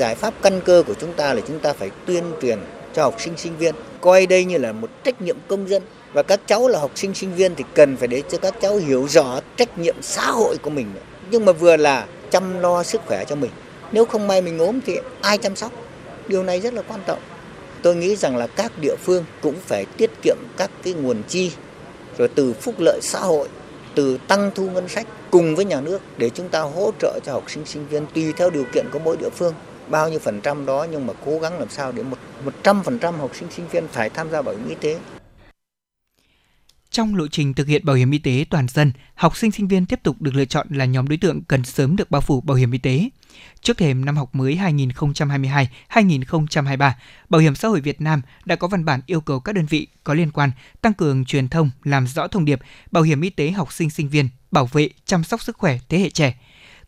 Giải pháp căn cơ của chúng ta là chúng ta phải tuyên truyền cho học sinh sinh viên, coi đây như là một trách nhiệm công dân. Và các cháu là học sinh sinh viên thì cần phải để cho các cháu hiểu rõ trách nhiệm xã hội của mình. Nhưng mà vừa là chăm lo sức khỏe cho mình. Nếu không may mình ốm thì ai chăm sóc? Điều này rất là quan trọng. Tôi nghĩ rằng là các địa phương cũng phải tiết kiệm các cái nguồn chi rồi từ phúc lợi xã hội, từ tăng thu ngân sách cùng với nhà nước để chúng ta hỗ trợ cho học sinh sinh viên tùy theo điều kiện của mỗi địa phương bao nhiêu phần trăm đó nhưng mà cố gắng làm sao để một một trăm phần trăm học sinh sinh viên phải tham gia bảo hiểm y tế trong lộ trình thực hiện bảo hiểm y tế toàn dân, học sinh sinh viên tiếp tục được lựa chọn là nhóm đối tượng cần sớm được bao phủ bảo hiểm y tế. Trước thềm năm học mới 2022-2023, Bảo hiểm xã hội Việt Nam đã có văn bản yêu cầu các đơn vị có liên quan tăng cường truyền thông, làm rõ thông điệp bảo hiểm y tế học sinh sinh viên, bảo vệ, chăm sóc sức khỏe thế hệ trẻ.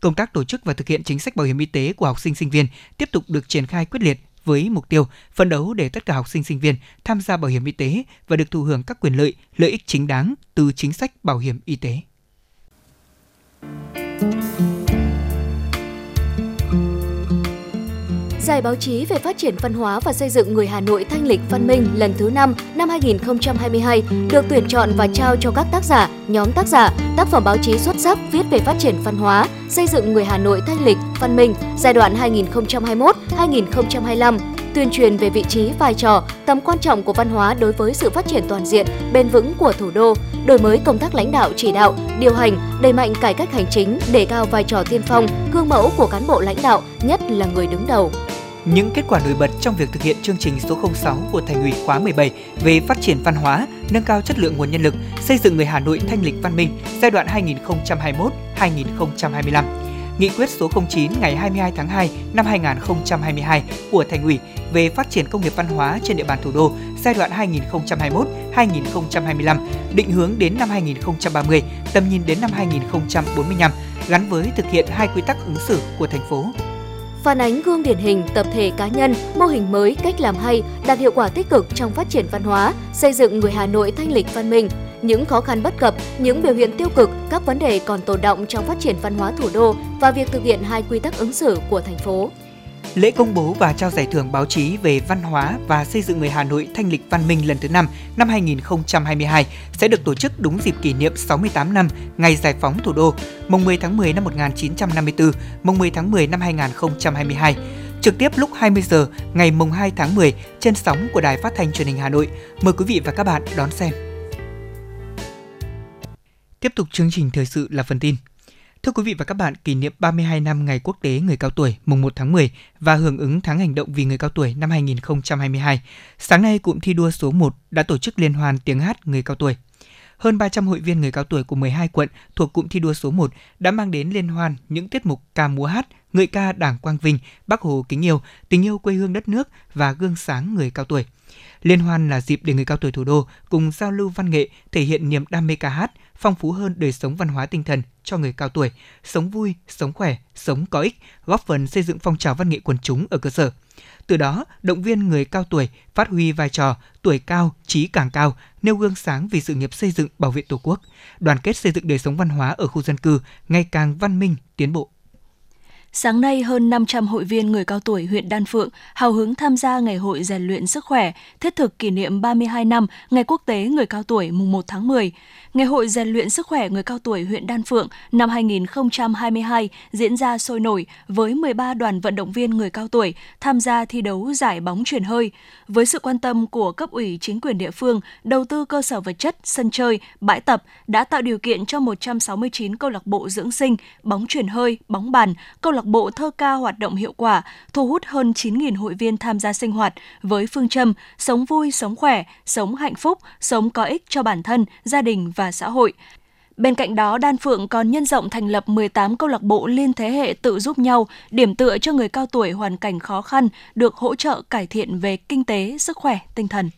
Công tác tổ chức và thực hiện chính sách bảo hiểm y tế của học sinh sinh viên tiếp tục được triển khai quyết liệt với mục tiêu phấn đấu để tất cả học sinh sinh viên tham gia bảo hiểm y tế và được thụ hưởng các quyền lợi, lợi ích chính đáng từ chính sách bảo hiểm y tế. Giải báo chí về phát triển văn hóa và xây dựng người Hà Nội thanh lịch văn minh lần thứ 5 năm 2022 được tuyển chọn và trao cho các tác giả, nhóm tác giả, tác phẩm báo chí xuất sắc viết về phát triển văn hóa, xây dựng người Hà Nội thanh lịch văn minh giai đoạn 2021-2025 tuyên truyền về vị trí, vai trò, tầm quan trọng của văn hóa đối với sự phát triển toàn diện, bền vững của thủ đô, đổi mới công tác lãnh đạo chỉ đạo, điều hành, đẩy mạnh cải cách hành chính, đề cao vai trò tiên phong, gương mẫu của cán bộ lãnh đạo, nhất là người đứng đầu. Những kết quả nổi bật trong việc thực hiện chương trình số 06 của Thành ủy khóa 17 về phát triển văn hóa, nâng cao chất lượng nguồn nhân lực, xây dựng người Hà Nội thanh lịch văn minh giai đoạn 2021-2025 Nghị quyết số 09 ngày 22 tháng 2 năm 2022 của Thành ủy về phát triển công nghiệp văn hóa trên địa bàn thủ đô giai đoạn 2021-2025, định hướng đến năm 2030, tầm nhìn đến năm 2045, gắn với thực hiện hai quy tắc ứng xử của thành phố phản ánh gương điển hình tập thể cá nhân, mô hình mới, cách làm hay, đạt hiệu quả tích cực trong phát triển văn hóa, xây dựng người Hà Nội thanh lịch văn minh. Những khó khăn bất cập, những biểu hiện tiêu cực, các vấn đề còn tồn động trong phát triển văn hóa thủ đô và việc thực hiện hai quy tắc ứng xử của thành phố. Lễ công bố và trao giải thưởng báo chí về văn hóa và xây dựng người Hà Nội thanh lịch văn minh lần thứ 5 năm 2022 sẽ được tổ chức đúng dịp kỷ niệm 68 năm ngày giải phóng thủ đô, mùng 10 tháng 10 năm 1954, mùng 10 tháng 10 năm 2022 trực tiếp lúc 20 giờ ngày mùng 2 tháng 10 trên sóng của Đài Phát thanh Truyền hình Hà Nội. Mời quý vị và các bạn đón xem. Tiếp tục chương trình thời sự là phần tin. Thưa quý vị và các bạn, kỷ niệm 32 năm Ngày Quốc tế Người cao tuổi mùng 1 tháng 10 và hưởng ứng tháng hành động vì người cao tuổi năm 2022, sáng nay cụm thi đua số 1 đã tổ chức liên hoan tiếng hát người cao tuổi. Hơn 300 hội viên người cao tuổi của 12 quận thuộc cụm thi đua số 1 đã mang đến liên hoan những tiết mục ca múa hát, ngợi ca Đảng Quang Vinh, Bác Hồ kính yêu, tình yêu quê hương đất nước và gương sáng người cao tuổi. Liên hoan là dịp để người cao tuổi thủ đô cùng giao lưu văn nghệ, thể hiện niềm đam mê ca hát, phong phú hơn đời sống văn hóa tinh thần cho người cao tuổi, sống vui, sống khỏe, sống có ích, góp phần xây dựng phong trào văn nghệ quần chúng ở cơ sở. Từ đó, động viên người cao tuổi phát huy vai trò tuổi cao, trí càng cao, nêu gương sáng vì sự nghiệp xây dựng bảo vệ Tổ quốc, đoàn kết xây dựng đời sống văn hóa ở khu dân cư ngày càng văn minh, tiến bộ. Sáng nay, hơn 500 hội viên người cao tuổi huyện Đan Phượng hào hứng tham gia Ngày hội rèn luyện sức khỏe, thiết thực kỷ niệm 32 năm Ngày Quốc tế Người cao tuổi mùng 1 tháng 10. Ngày hội rèn luyện sức khỏe người cao tuổi huyện Đan Phượng năm 2022 diễn ra sôi nổi với 13 đoàn vận động viên người cao tuổi tham gia thi đấu giải bóng truyền hơi. Với sự quan tâm của cấp ủy chính quyền địa phương, đầu tư cơ sở vật chất, sân chơi, bãi tập đã tạo điều kiện cho 169 câu lạc bộ dưỡng sinh, bóng truyền hơi, bóng bàn, câu lạc bộ thơ ca hoạt động hiệu quả, thu hút hơn 9.000 hội viên tham gia sinh hoạt với phương châm sống vui, sống khỏe, sống hạnh phúc, sống có ích cho bản thân, gia đình và và xã hội. Bên cạnh đó, Đan Phượng còn nhân rộng thành lập 18 câu lạc bộ liên thế hệ tự giúp nhau, điểm tựa cho người cao tuổi hoàn cảnh khó khăn, được hỗ trợ cải thiện về kinh tế, sức khỏe, tinh thần.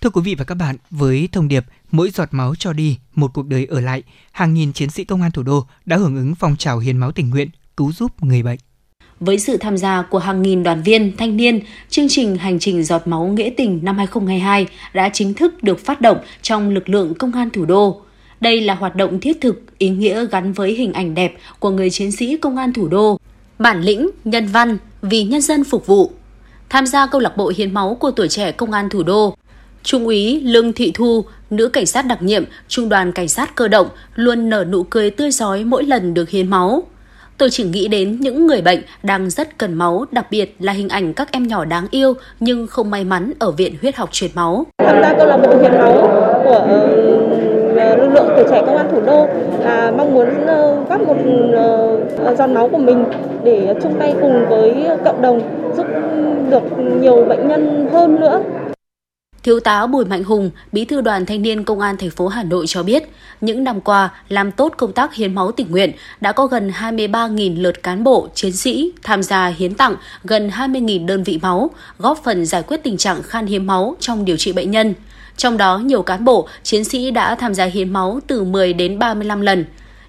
Thưa quý vị và các bạn, với thông điệp mỗi giọt máu cho đi, một cuộc đời ở lại, hàng nghìn chiến sĩ công an thủ đô đã hưởng ứng phong trào hiến máu tình nguyện, cứu giúp người bệnh. Với sự tham gia của hàng nghìn đoàn viên, thanh niên, chương trình Hành trình giọt máu nghĩa tình năm 2022 đã chính thức được phát động trong lực lượng công an thủ đô. Đây là hoạt động thiết thực, ý nghĩa gắn với hình ảnh đẹp của người chiến sĩ công an thủ đô. Bản lĩnh, nhân văn, vì nhân dân phục vụ. Tham gia câu lạc bộ hiến máu của tuổi trẻ công an thủ đô, Trung úy Lương Thị Thu, nữ cảnh sát đặc nhiệm, Trung đoàn Cảnh sát cơ động luôn nở nụ cười tươi rói mỗi lần được hiến máu. Tôi chỉ nghĩ đến những người bệnh đang rất cần máu, đặc biệt là hình ảnh các em nhỏ đáng yêu nhưng không may mắn ở Viện Huyết học truyền máu. Tham gia câu lạc bộ hiến máu của ờ, ờ, lực lượng tuổi trẻ công an thủ đô là mong muốn ờ, góp một giọt máu của mình để chung tay cùng với cộng đồng giúp được nhiều bệnh nhân hơn nữa. Thiếu tá Bùi Mạnh Hùng, Bí thư Đoàn Thanh niên Công an thành phố Hà Nội cho biết, những năm qua làm tốt công tác hiến máu tình nguyện đã có gần 23.000 lượt cán bộ, chiến sĩ tham gia hiến tặng gần 20.000 đơn vị máu, góp phần giải quyết tình trạng khan hiếm máu trong điều trị bệnh nhân. Trong đó, nhiều cán bộ, chiến sĩ đã tham gia hiến máu từ 10 đến 35 lần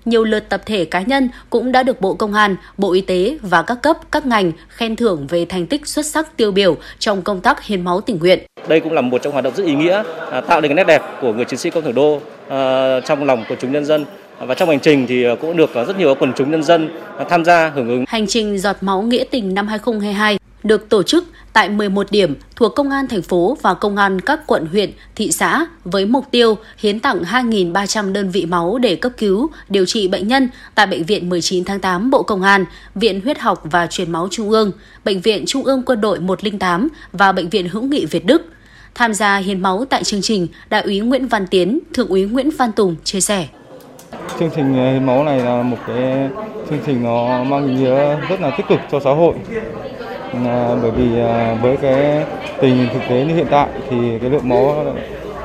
nhiều lượt tập thể cá nhân cũng đã được Bộ Công an, Bộ Y tế và các cấp, các ngành khen thưởng về thành tích xuất sắc tiêu biểu trong công tác hiến máu tình nguyện. Đây cũng là một trong hoạt động rất ý nghĩa, à, tạo nên cái nét đẹp của người chiến sĩ công thủ đô à, trong lòng của chúng nhân dân và trong hành trình thì cũng được rất nhiều quần chúng nhân dân tham gia hưởng ứng. Hành trình giọt máu nghĩa tình năm 2022 được tổ chức tại 11 điểm thuộc Công an thành phố và Công an các quận huyện, thị xã với mục tiêu hiến tặng 2.300 đơn vị máu để cấp cứu, điều trị bệnh nhân tại Bệnh viện 19 tháng 8 Bộ Công an, Viện Huyết học và Truyền máu Trung ương, Bệnh viện Trung ương Quân đội 108 và Bệnh viện Hữu nghị Việt Đức. Tham gia hiến máu tại chương trình, Đại úy Nguyễn Văn Tiến, Thượng úy Nguyễn Văn Tùng chia sẻ. Chương trình hiến máu này là một cái chương trình nó mang ý nghĩa rất là tích cực cho xã hội Vâng, à, bởi vì à, với cái tình hình thực tế như hiện tại thì cái lượng máu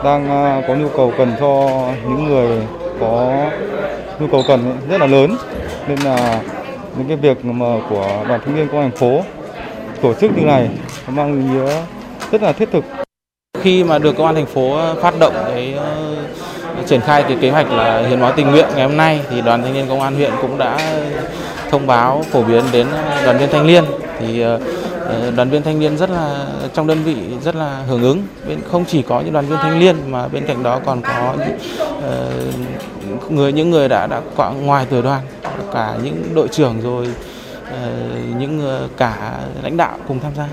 đang à, có nhu cầu cần cho những người có nhu cầu cần rất là lớn. Nên là những cái việc mà của đoàn thanh niên công an thành phố tổ chức như này mang ý nghĩa rất là thiết thực. Khi mà được công an thành phố phát động cái ờ, triển khai cái kế hoạch là hiến máu tình nguyện ngày hôm nay thì đoàn thanh niên công an huyện cũng đã thông báo phổ biến đến đoàn viên thanh niên thì ờ, ờ, đoàn viên thanh niên rất là, trong đơn vị rất là hưởng ứng. Bên, không chỉ có những đoàn viên thanh niên mà bên cạnh đó còn có ờ, người, những người đã đã ngoài tuổi đoàn, cả những đội trưởng rồi những cả lãnh đạo cùng tham gia.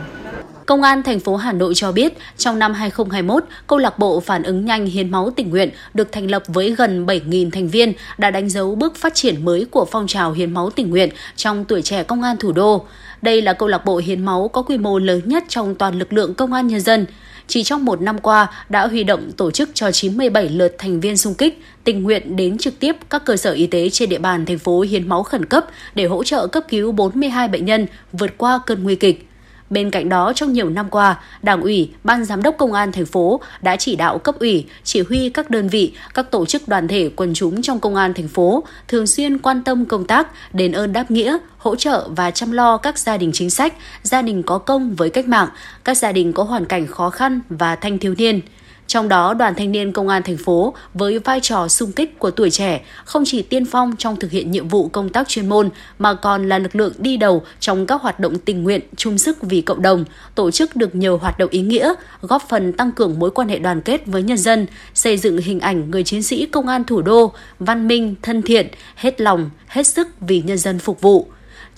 Công an thành phố Hà Nội cho biết, trong năm 2021, câu lạc bộ phản ứng nhanh hiến máu tình nguyện được thành lập với gần 7.000 thành viên đã đánh dấu bước phát triển mới của phong trào hiến máu tình nguyện trong tuổi trẻ công an thủ đô. Đây là câu lạc bộ hiến máu có quy mô lớn nhất trong toàn lực lượng công an nhân dân. Chỉ trong một năm qua đã huy động tổ chức cho 97 lượt thành viên xung kích, tình nguyện đến trực tiếp các cơ sở y tế trên địa bàn thành phố hiến máu khẩn cấp để hỗ trợ cấp cứu 42 bệnh nhân vượt qua cơn nguy kịch. Bên cạnh đó, trong nhiều năm qua, Đảng ủy, Ban Giám đốc Công an thành phố đã chỉ đạo cấp ủy, chỉ huy các đơn vị, các tổ chức đoàn thể quần chúng trong Công an thành phố thường xuyên quan tâm công tác, đền ơn đáp nghĩa, hỗ trợ và chăm lo các gia đình chính sách, gia đình có công với cách mạng, các gia đình có hoàn cảnh khó khăn và thanh thiếu niên – trong đó, Đoàn Thanh niên Công an thành phố với vai trò sung kích của tuổi trẻ không chỉ tiên phong trong thực hiện nhiệm vụ công tác chuyên môn mà còn là lực lượng đi đầu trong các hoạt động tình nguyện chung sức vì cộng đồng, tổ chức được nhiều hoạt động ý nghĩa, góp phần tăng cường mối quan hệ đoàn kết với nhân dân, xây dựng hình ảnh người chiến sĩ công an thủ đô văn minh, thân thiện, hết lòng, hết sức vì nhân dân phục vụ.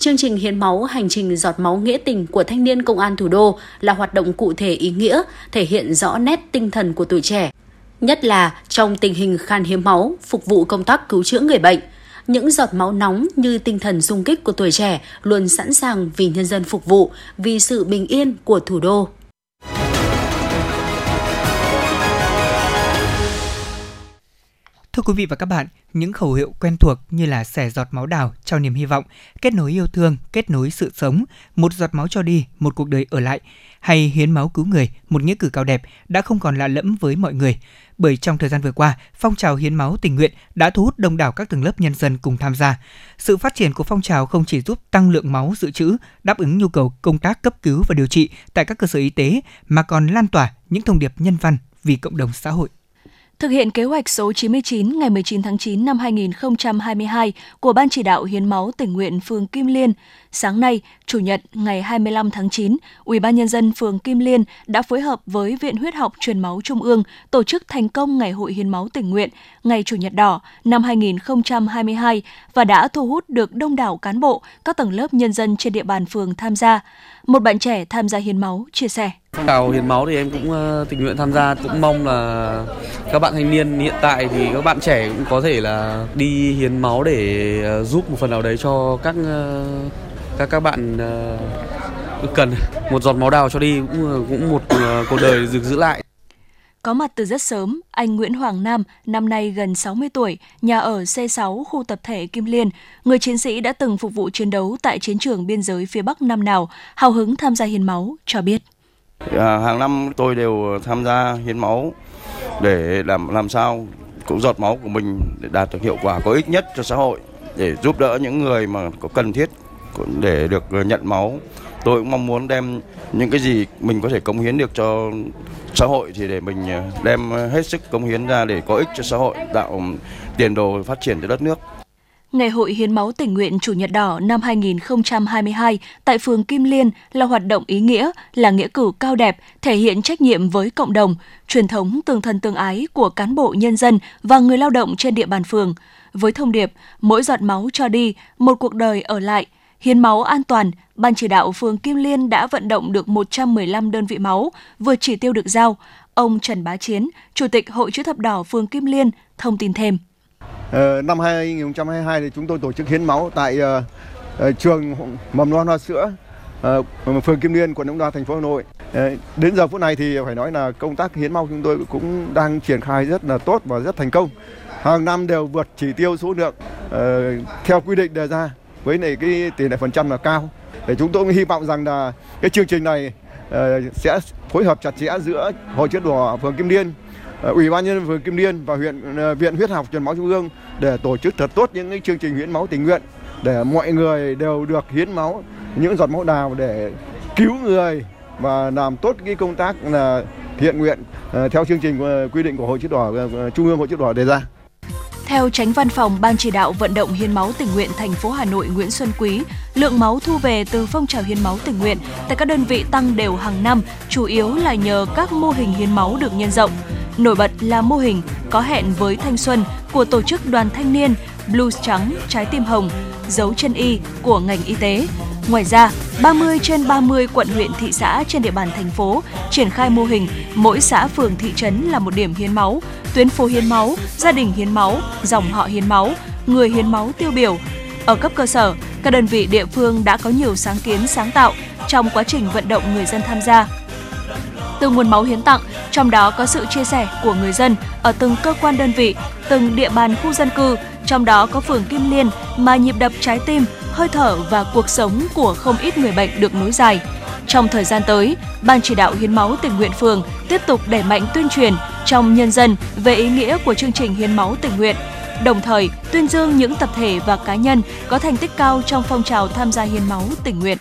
Chương trình hiến máu hành trình giọt máu nghĩa tình của thanh niên công an thủ đô là hoạt động cụ thể ý nghĩa, thể hiện rõ nét tinh thần của tuổi trẻ. Nhất là trong tình hình khan hiếm máu, phục vụ công tác cứu chữa người bệnh. Những giọt máu nóng như tinh thần sung kích của tuổi trẻ luôn sẵn sàng vì nhân dân phục vụ, vì sự bình yên của thủ đô. Thưa quý vị và các bạn, những khẩu hiệu quen thuộc như là xẻ giọt máu đào, trao niềm hy vọng, kết nối yêu thương, kết nối sự sống, một giọt máu cho đi, một cuộc đời ở lại, hay hiến máu cứu người, một nghĩa cử cao đẹp đã không còn lạ lẫm với mọi người. Bởi trong thời gian vừa qua, phong trào hiến máu tình nguyện đã thu hút đông đảo các tầng lớp nhân dân cùng tham gia. Sự phát triển của phong trào không chỉ giúp tăng lượng máu dự trữ, đáp ứng nhu cầu công tác cấp cứu và điều trị tại các cơ sở y tế, mà còn lan tỏa những thông điệp nhân văn vì cộng đồng xã hội. Thực hiện kế hoạch số 99 ngày 19 tháng 9 năm 2022 của Ban chỉ đạo hiến máu tỉnh nguyện phường Kim Liên, sáng nay, Chủ nhật ngày 25 tháng 9, Ủy ban nhân dân phường Kim Liên đã phối hợp với Viện Huyết học Truyền máu Trung ương tổ chức thành công Ngày hội hiến máu tỉnh nguyện Ngày Chủ nhật đỏ năm 2022 và đã thu hút được đông đảo cán bộ, các tầng lớp nhân dân trên địa bàn phường tham gia. Một bạn trẻ tham gia hiến máu chia sẻ. Phong trào hiến máu thì em cũng ờ, tình nguyện tham gia, cũng mong là các bạn thanh niên hiện tại thì các bạn trẻ cũng có thể là đi hiến máu để ờ, giúp một phần nào đấy cho các ờ, các các bạn cần một giọt máu đào cho đi cũng cũng một cuộc đời được giữ lại. Có mặt từ rất sớm, anh Nguyễn Hoàng Nam, năm nay gần 60 tuổi, nhà ở C6 khu tập thể Kim Liên, người chiến sĩ đã từng phục vụ chiến đấu tại chiến trường biên giới phía Bắc năm nào, hào hứng tham gia hiến máu, cho biết. À, hàng năm tôi đều tham gia hiến máu để làm làm sao cũng giọt máu của mình để đạt được hiệu quả có ích nhất cho xã hội để giúp đỡ những người mà có cần thiết để được nhận máu. Tôi cũng mong muốn đem những cái gì mình có thể cống hiến được cho xã hội thì để mình đem hết sức cống hiến ra để có ích cho xã hội, tạo tiền đồ phát triển cho đất nước. Ngày hội hiến máu tình nguyện Chủ nhật đỏ năm 2022 tại phường Kim Liên là hoạt động ý nghĩa, là nghĩa cử cao đẹp, thể hiện trách nhiệm với cộng đồng, truyền thống tương thân tương ái của cán bộ nhân dân và người lao động trên địa bàn phường. Với thông điệp mỗi giọt máu cho đi, một cuộc đời ở lại, hiến máu an toàn, Ban chỉ đạo phường Kim Liên đã vận động được 115 đơn vị máu, vượt chỉ tiêu được giao. Ông Trần Bá Chiến, Chủ tịch Hội chữ thập đỏ phường Kim Liên, thông tin thêm. Ờ, năm 2022 thì chúng tôi tổ chức hiến máu tại ờ, ờ, trường mầm non Hoa Sữa, phường Kim Liên, quận Đống Đa, thành phố Hà Nội. Đến giờ phút này thì phải nói là công tác hiến máu chúng tôi cũng đang triển khai rất là tốt và rất thành công. Hàng năm đều vượt chỉ tiêu số lượng theo quy định đề ra với này cái tỷ lệ phần trăm là cao. Để chúng tôi hy vọng rằng là cái chương trình này sẽ phối hợp chặt chẽ giữa Hội chữ đỏ phường Kim Liên Ờ, Ủy ban nhân dân phường Kim Liên và huyện ờ, viện huyết học truyền máu trung ương để tổ chức thật tốt những cái chương trình hiến máu tình nguyện để mọi người đều được hiến máu những giọt máu đào để cứu người và làm tốt cái công tác là thiện nguyện ờ, theo chương trình quy định của Hội chữ đỏ Trung ương Hội chữ đỏ đề ra. Theo tránh văn phòng Ban chỉ đạo vận động hiến máu tình nguyện thành phố Hà Nội Nguyễn Xuân Quý, lượng máu thu về từ phong trào hiến máu tình nguyện tại các đơn vị tăng đều hàng năm, chủ yếu là nhờ các mô hình hiến máu được nhân rộng. Nổi bật là mô hình có hẹn với thanh xuân của tổ chức đoàn thanh niên Blues trắng, trái tim hồng, dấu chân y của ngành y tế. Ngoài ra, 30 trên 30 quận huyện thị xã trên địa bàn thành phố triển khai mô hình mỗi xã phường thị trấn là một điểm hiến máu, tuyến phố hiến máu, gia đình hiến máu, dòng họ hiến máu, người hiến máu tiêu biểu. Ở cấp cơ sở, các đơn vị địa phương đã có nhiều sáng kiến sáng tạo trong quá trình vận động người dân tham gia. Từ nguồn máu hiến tặng, trong đó có sự chia sẻ của người dân ở từng cơ quan đơn vị, từng địa bàn khu dân cư, trong đó có phường Kim Liên mà nhịp đập trái tim, hơi thở và cuộc sống của không ít người bệnh được nối dài. Trong thời gian tới, Ban chỉ đạo hiến máu tình nguyện phường tiếp tục đẩy mạnh tuyên truyền trong nhân dân về ý nghĩa của chương trình hiến máu tình nguyện, đồng thời tuyên dương những tập thể và cá nhân có thành tích cao trong phong trào tham gia hiến máu tình nguyện.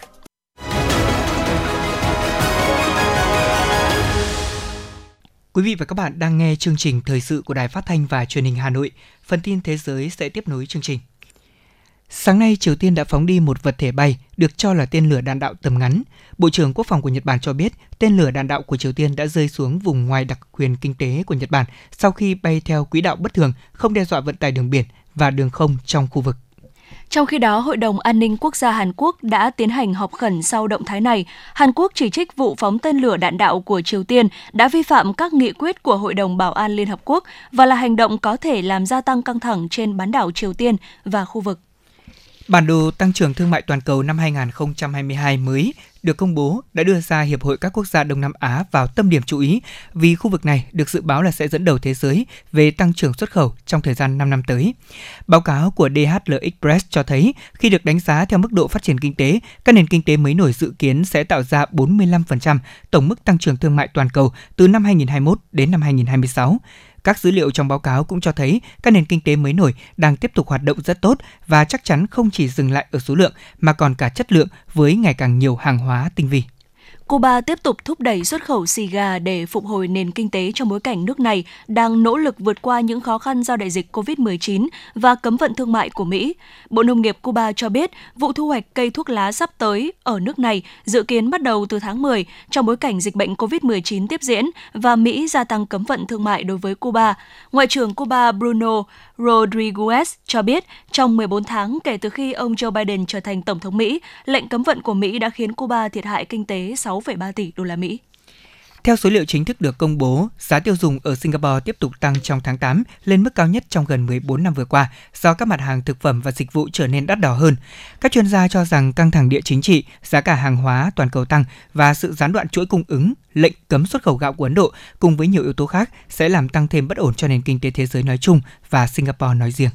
Quý vị và các bạn đang nghe chương trình thời sự của Đài Phát thanh và Truyền hình Hà Nội. Phần tin thế giới sẽ tiếp nối chương trình. Sáng nay, Triều Tiên đã phóng đi một vật thể bay được cho là tên lửa đạn đạo tầm ngắn. Bộ trưởng Quốc phòng của Nhật Bản cho biết tên lửa đạn đạo của Triều Tiên đã rơi xuống vùng ngoài đặc quyền kinh tế của Nhật Bản sau khi bay theo quỹ đạo bất thường, không đe dọa vận tải đường biển và đường không trong khu vực. Trong khi đó, Hội đồng An ninh Quốc gia Hàn Quốc đã tiến hành họp khẩn sau động thái này. Hàn Quốc chỉ trích vụ phóng tên lửa đạn đạo của Triều Tiên đã vi phạm các nghị quyết của Hội đồng Bảo an Liên Hợp Quốc và là hành động có thể làm gia tăng căng thẳng trên bán đảo Triều Tiên và khu vực. Bản đồ tăng trưởng thương mại toàn cầu năm 2022 mới được công bố đã đưa ra Hiệp hội các quốc gia Đông Nam Á vào tâm điểm chú ý vì khu vực này được dự báo là sẽ dẫn đầu thế giới về tăng trưởng xuất khẩu trong thời gian 5 năm tới. Báo cáo của DHL Express cho thấy khi được đánh giá theo mức độ phát triển kinh tế, các nền kinh tế mới nổi dự kiến sẽ tạo ra 45% tổng mức tăng trưởng thương mại toàn cầu từ năm 2021 đến năm 2026. Các dữ liệu trong báo cáo cũng cho thấy các nền kinh tế mới nổi đang tiếp tục hoạt động rất tốt và chắc chắn không chỉ dừng lại ở số lượng mà còn cả chất lượng với ngày càng nhiều hàng hóa tinh vi. Cuba tiếp tục thúc đẩy xuất khẩu xì gà để phục hồi nền kinh tế trong bối cảnh nước này đang nỗ lực vượt qua những khó khăn do đại dịch COVID-19 và cấm vận thương mại của Mỹ. Bộ Nông nghiệp Cuba cho biết vụ thu hoạch cây thuốc lá sắp tới ở nước này dự kiến bắt đầu từ tháng 10 trong bối cảnh dịch bệnh COVID-19 tiếp diễn và Mỹ gia tăng cấm vận thương mại đối với Cuba. Ngoại trưởng Cuba Bruno Rodriguez cho biết trong 14 tháng kể từ khi ông Joe Biden trở thành tổng thống Mỹ, lệnh cấm vận của Mỹ đã khiến Cuba thiệt hại kinh tế 6,3 tỷ đô la Mỹ. Theo số liệu chính thức được công bố, giá tiêu dùng ở Singapore tiếp tục tăng trong tháng 8 lên mức cao nhất trong gần 14 năm vừa qua do các mặt hàng thực phẩm và dịch vụ trở nên đắt đỏ hơn. Các chuyên gia cho rằng căng thẳng địa chính trị, giá cả hàng hóa toàn cầu tăng và sự gián đoạn chuỗi cung ứng, lệnh cấm xuất khẩu gạo của Ấn Độ cùng với nhiều yếu tố khác sẽ làm tăng thêm bất ổn cho nền kinh tế thế giới nói chung và Singapore nói riêng.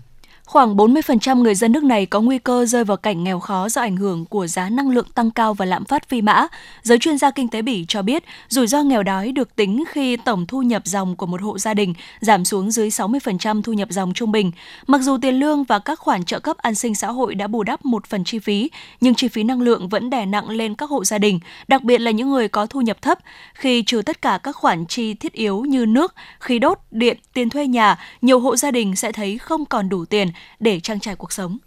Khoảng 40% người dân nước này có nguy cơ rơi vào cảnh nghèo khó do ảnh hưởng của giá năng lượng tăng cao và lạm phát phi mã. Giới chuyên gia kinh tế Bỉ cho biết, rủi ro nghèo đói được tính khi tổng thu nhập dòng của một hộ gia đình giảm xuống dưới 60% thu nhập dòng trung bình. Mặc dù tiền lương và các khoản trợ cấp an sinh xã hội đã bù đắp một phần chi phí, nhưng chi phí năng lượng vẫn đè nặng lên các hộ gia đình, đặc biệt là những người có thu nhập thấp. Khi trừ tất cả các khoản chi thiết yếu như nước, khí đốt, điện, tiền thuê nhà, nhiều hộ gia đình sẽ thấy không còn đủ tiền để trang trải cuộc sống.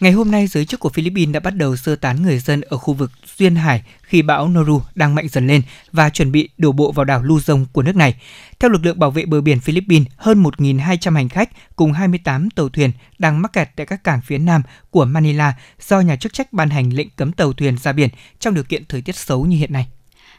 Ngày hôm nay, giới chức của Philippines đã bắt đầu sơ tán người dân ở khu vực Duyên Hải khi bão Noru đang mạnh dần lên và chuẩn bị đổ bộ vào đảo Luzon của nước này. Theo lực lượng bảo vệ bờ biển Philippines, hơn 1.200 hành khách cùng 28 tàu thuyền đang mắc kẹt tại các cảng phía nam của Manila do nhà chức trách ban hành lệnh cấm tàu thuyền ra biển trong điều kiện thời tiết xấu như hiện nay.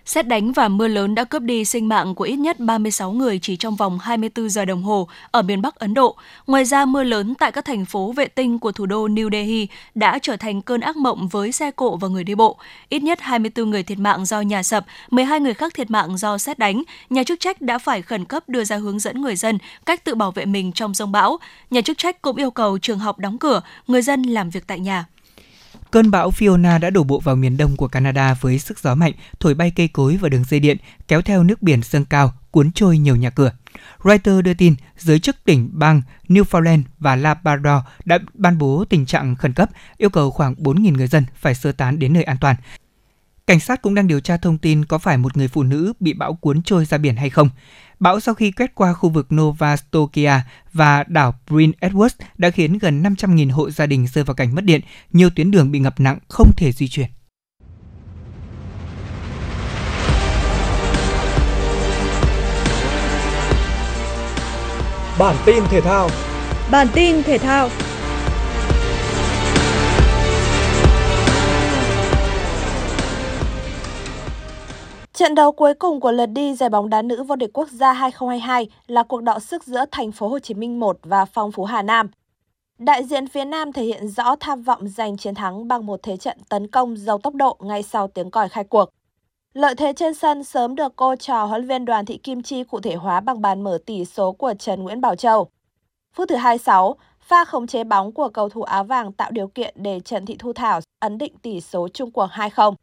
Xét đánh và mưa lớn đã cướp đi sinh mạng của ít nhất 36 người chỉ trong vòng 24 giờ đồng hồ ở miền Bắc Ấn Độ. Ngoài ra, mưa lớn tại các thành phố vệ tinh của thủ đô New Delhi đã trở thành cơn ác mộng với xe cộ và người đi bộ. Ít nhất 24 người thiệt mạng do nhà sập, 12 người khác thiệt mạng do xét đánh. Nhà chức trách đã phải khẩn cấp đưa ra hướng dẫn người dân cách tự bảo vệ mình trong rông bão. Nhà chức trách cũng yêu cầu trường học đóng cửa, người dân làm việc tại nhà. Cơn bão Fiona đã đổ bộ vào miền đông của Canada với sức gió mạnh, thổi bay cây cối và đường dây điện, kéo theo nước biển dâng cao, cuốn trôi nhiều nhà cửa. Reuters đưa tin, giới chức tỉnh bang Newfoundland và Labrador đã ban bố tình trạng khẩn cấp, yêu cầu khoảng 4.000 người dân phải sơ tán đến nơi an toàn. Cảnh sát cũng đang điều tra thông tin có phải một người phụ nữ bị bão cuốn trôi ra biển hay không. Bão sau khi quét qua khu vực Nova Scotia và đảo Prince Edward đã khiến gần 500.000 hộ gia đình rơi vào cảnh mất điện, nhiều tuyến đường bị ngập nặng không thể di chuyển. Bản tin thể thao Bản tin thể thao Trận đấu cuối cùng của lượt đi giải bóng đá nữ vô địch quốc gia 2022 là cuộc đọ sức giữa thành phố Hồ Chí Minh 1 và Phong Phú Hà Nam. Đại diện phía Nam thể hiện rõ tham vọng giành chiến thắng bằng một thế trận tấn công giàu tốc độ ngay sau tiếng còi khai cuộc. Lợi thế trên sân sớm được cô trò huấn viên Đoàn Thị Kim Chi cụ thể hóa bằng bàn mở tỷ số của Trần Nguyễn Bảo Châu. Phút thứ 26, pha khống chế bóng của cầu thủ áo vàng tạo điều kiện để Trần Thị Thu Thảo ấn định tỷ số chung cuộc 2-0.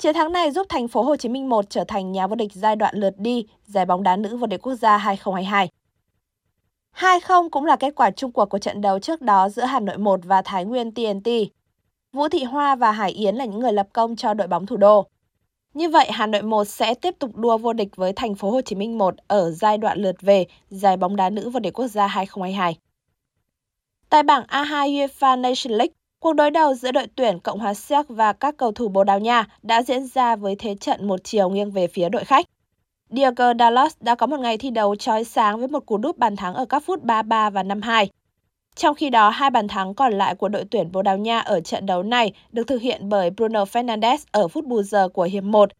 Chiến thắng này giúp thành phố Hồ Chí Minh 1 trở thành nhà vô địch giai đoạn lượt đi giải bóng đá nữ vô địch quốc gia 2022. 2-0 cũng là kết quả chung cuộc của trận đấu trước đó giữa Hà Nội 1 và Thái Nguyên TNT. Vũ Thị Hoa và Hải Yến là những người lập công cho đội bóng thủ đô. Như vậy, Hà Nội 1 sẽ tiếp tục đua vô địch với thành phố Hồ Chí Minh 1 ở giai đoạn lượt về giải bóng đá nữ vô địch quốc gia 2022. Tại bảng A2 UEFA Nation League, Cuộc đối đầu giữa đội tuyển Cộng hòa Séc và các cầu thủ Bồ Đào Nha đã diễn ra với thế trận một chiều nghiêng về phía đội khách. Diego Dalot đã có một ngày thi đấu chói sáng với một cú đúp bàn thắng ở các phút 33 và 52. Trong khi đó, hai bàn thắng còn lại của đội tuyển Bồ Đào Nha ở trận đấu này được thực hiện bởi Bruno Fernandes ở phút bù giờ của hiệp 1.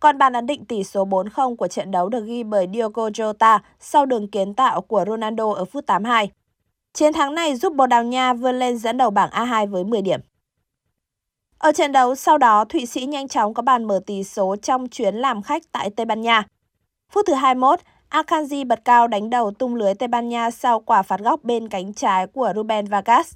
Còn bàn ấn định tỷ số 4-0 của trận đấu được ghi bởi Diogo Jota sau đường kiến tạo của Ronaldo ở phút 82. Chiến thắng này giúp Bồ Đào Nha vươn lên dẫn đầu bảng A2 với 10 điểm. Ở trận đấu sau đó, Thụy Sĩ nhanh chóng có bàn mở tỷ số trong chuyến làm khách tại Tây Ban Nha. Phút thứ 21, Akanji bật cao đánh đầu tung lưới Tây Ban Nha sau quả phạt góc bên cánh trái của Ruben Vargas.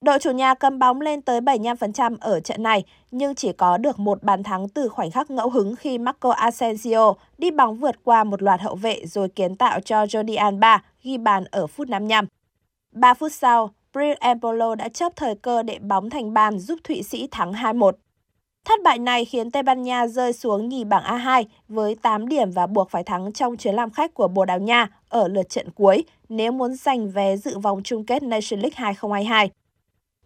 Đội chủ nhà cầm bóng lên tới 75% ở trận này, nhưng chỉ có được một bàn thắng từ khoảnh khắc ngẫu hứng khi Marco Asensio đi bóng vượt qua một loạt hậu vệ rồi kiến tạo cho Jordi Alba ghi bàn ở phút 55. 3 phút sau, Brill Embolo đã chấp thời cơ để bóng thành bàn giúp Thụy Sĩ thắng 2-1. Thất bại này khiến Tây Ban Nha rơi xuống nhì bảng A2 với 8 điểm và buộc phải thắng trong chuyến làm khách của Bồ Đào Nha ở lượt trận cuối nếu muốn giành vé dự vòng chung kết Nation League 2022.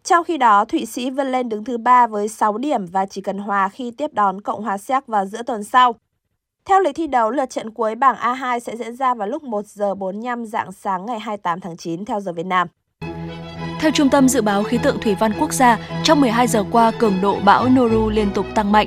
Trong khi đó, Thụy Sĩ vươn lên đứng thứ 3 với 6 điểm và chỉ cần hòa khi tiếp đón Cộng hòa Séc vào giữa tuần sau. Theo lịch thi đấu, lượt trận cuối bảng A2 sẽ diễn ra vào lúc 1 giờ 45 dạng sáng ngày 28 tháng 9 theo giờ Việt Nam. Theo Trung tâm Dự báo Khí tượng Thủy văn Quốc gia, trong 12 giờ qua, cường độ bão Noru liên tục tăng mạnh.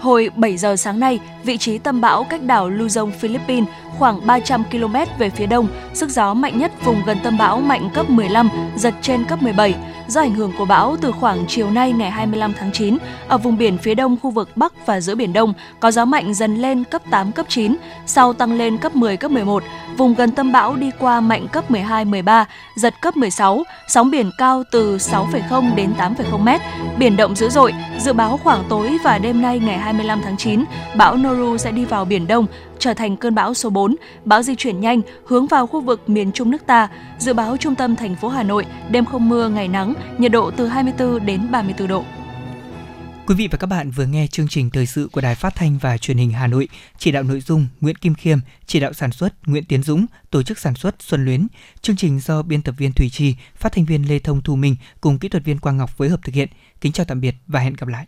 Hồi 7 giờ sáng nay, vị trí tâm bão cách đảo Luzon, Philippines khoảng 300 km về phía đông, sức gió mạnh nhất vùng gần tâm bão mạnh cấp 15, giật trên cấp 17. Do ảnh hưởng của bão từ khoảng chiều nay ngày 25 tháng 9, ở vùng biển phía đông khu vực Bắc và giữa Biển Đông có gió mạnh dần lên cấp 8, cấp 9, sau tăng lên cấp 10, cấp 11. Vùng gần tâm bão đi qua mạnh cấp 12, 13, giật cấp 16, sóng biển cao từ 6,0 đến 8,0 mét Biển động dữ dội, dự báo khoảng tối và đêm nay ngày 25 tháng 9, bão Noru sẽ đi vào Biển Đông, trở thành cơn bão số 4. Bão di chuyển nhanh, hướng vào khu vực miền Trung nước ta. Dự báo trung tâm thành phố Hà Nội, đêm không mưa, ngày nắng, nhiệt độ từ 24 đến 34 độ. Quý vị và các bạn vừa nghe chương trình thời sự của Đài Phát thanh và Truyền hình Hà Nội, chỉ đạo nội dung Nguyễn Kim Khiêm, chỉ đạo sản xuất Nguyễn Tiến Dũng, tổ chức sản xuất Xuân Luyến. Chương trình do biên tập viên Thủy Trì, phát thanh viên Lê Thông Thu Minh cùng kỹ thuật viên Quang Ngọc phối hợp thực hiện. Kính chào tạm biệt và hẹn gặp lại.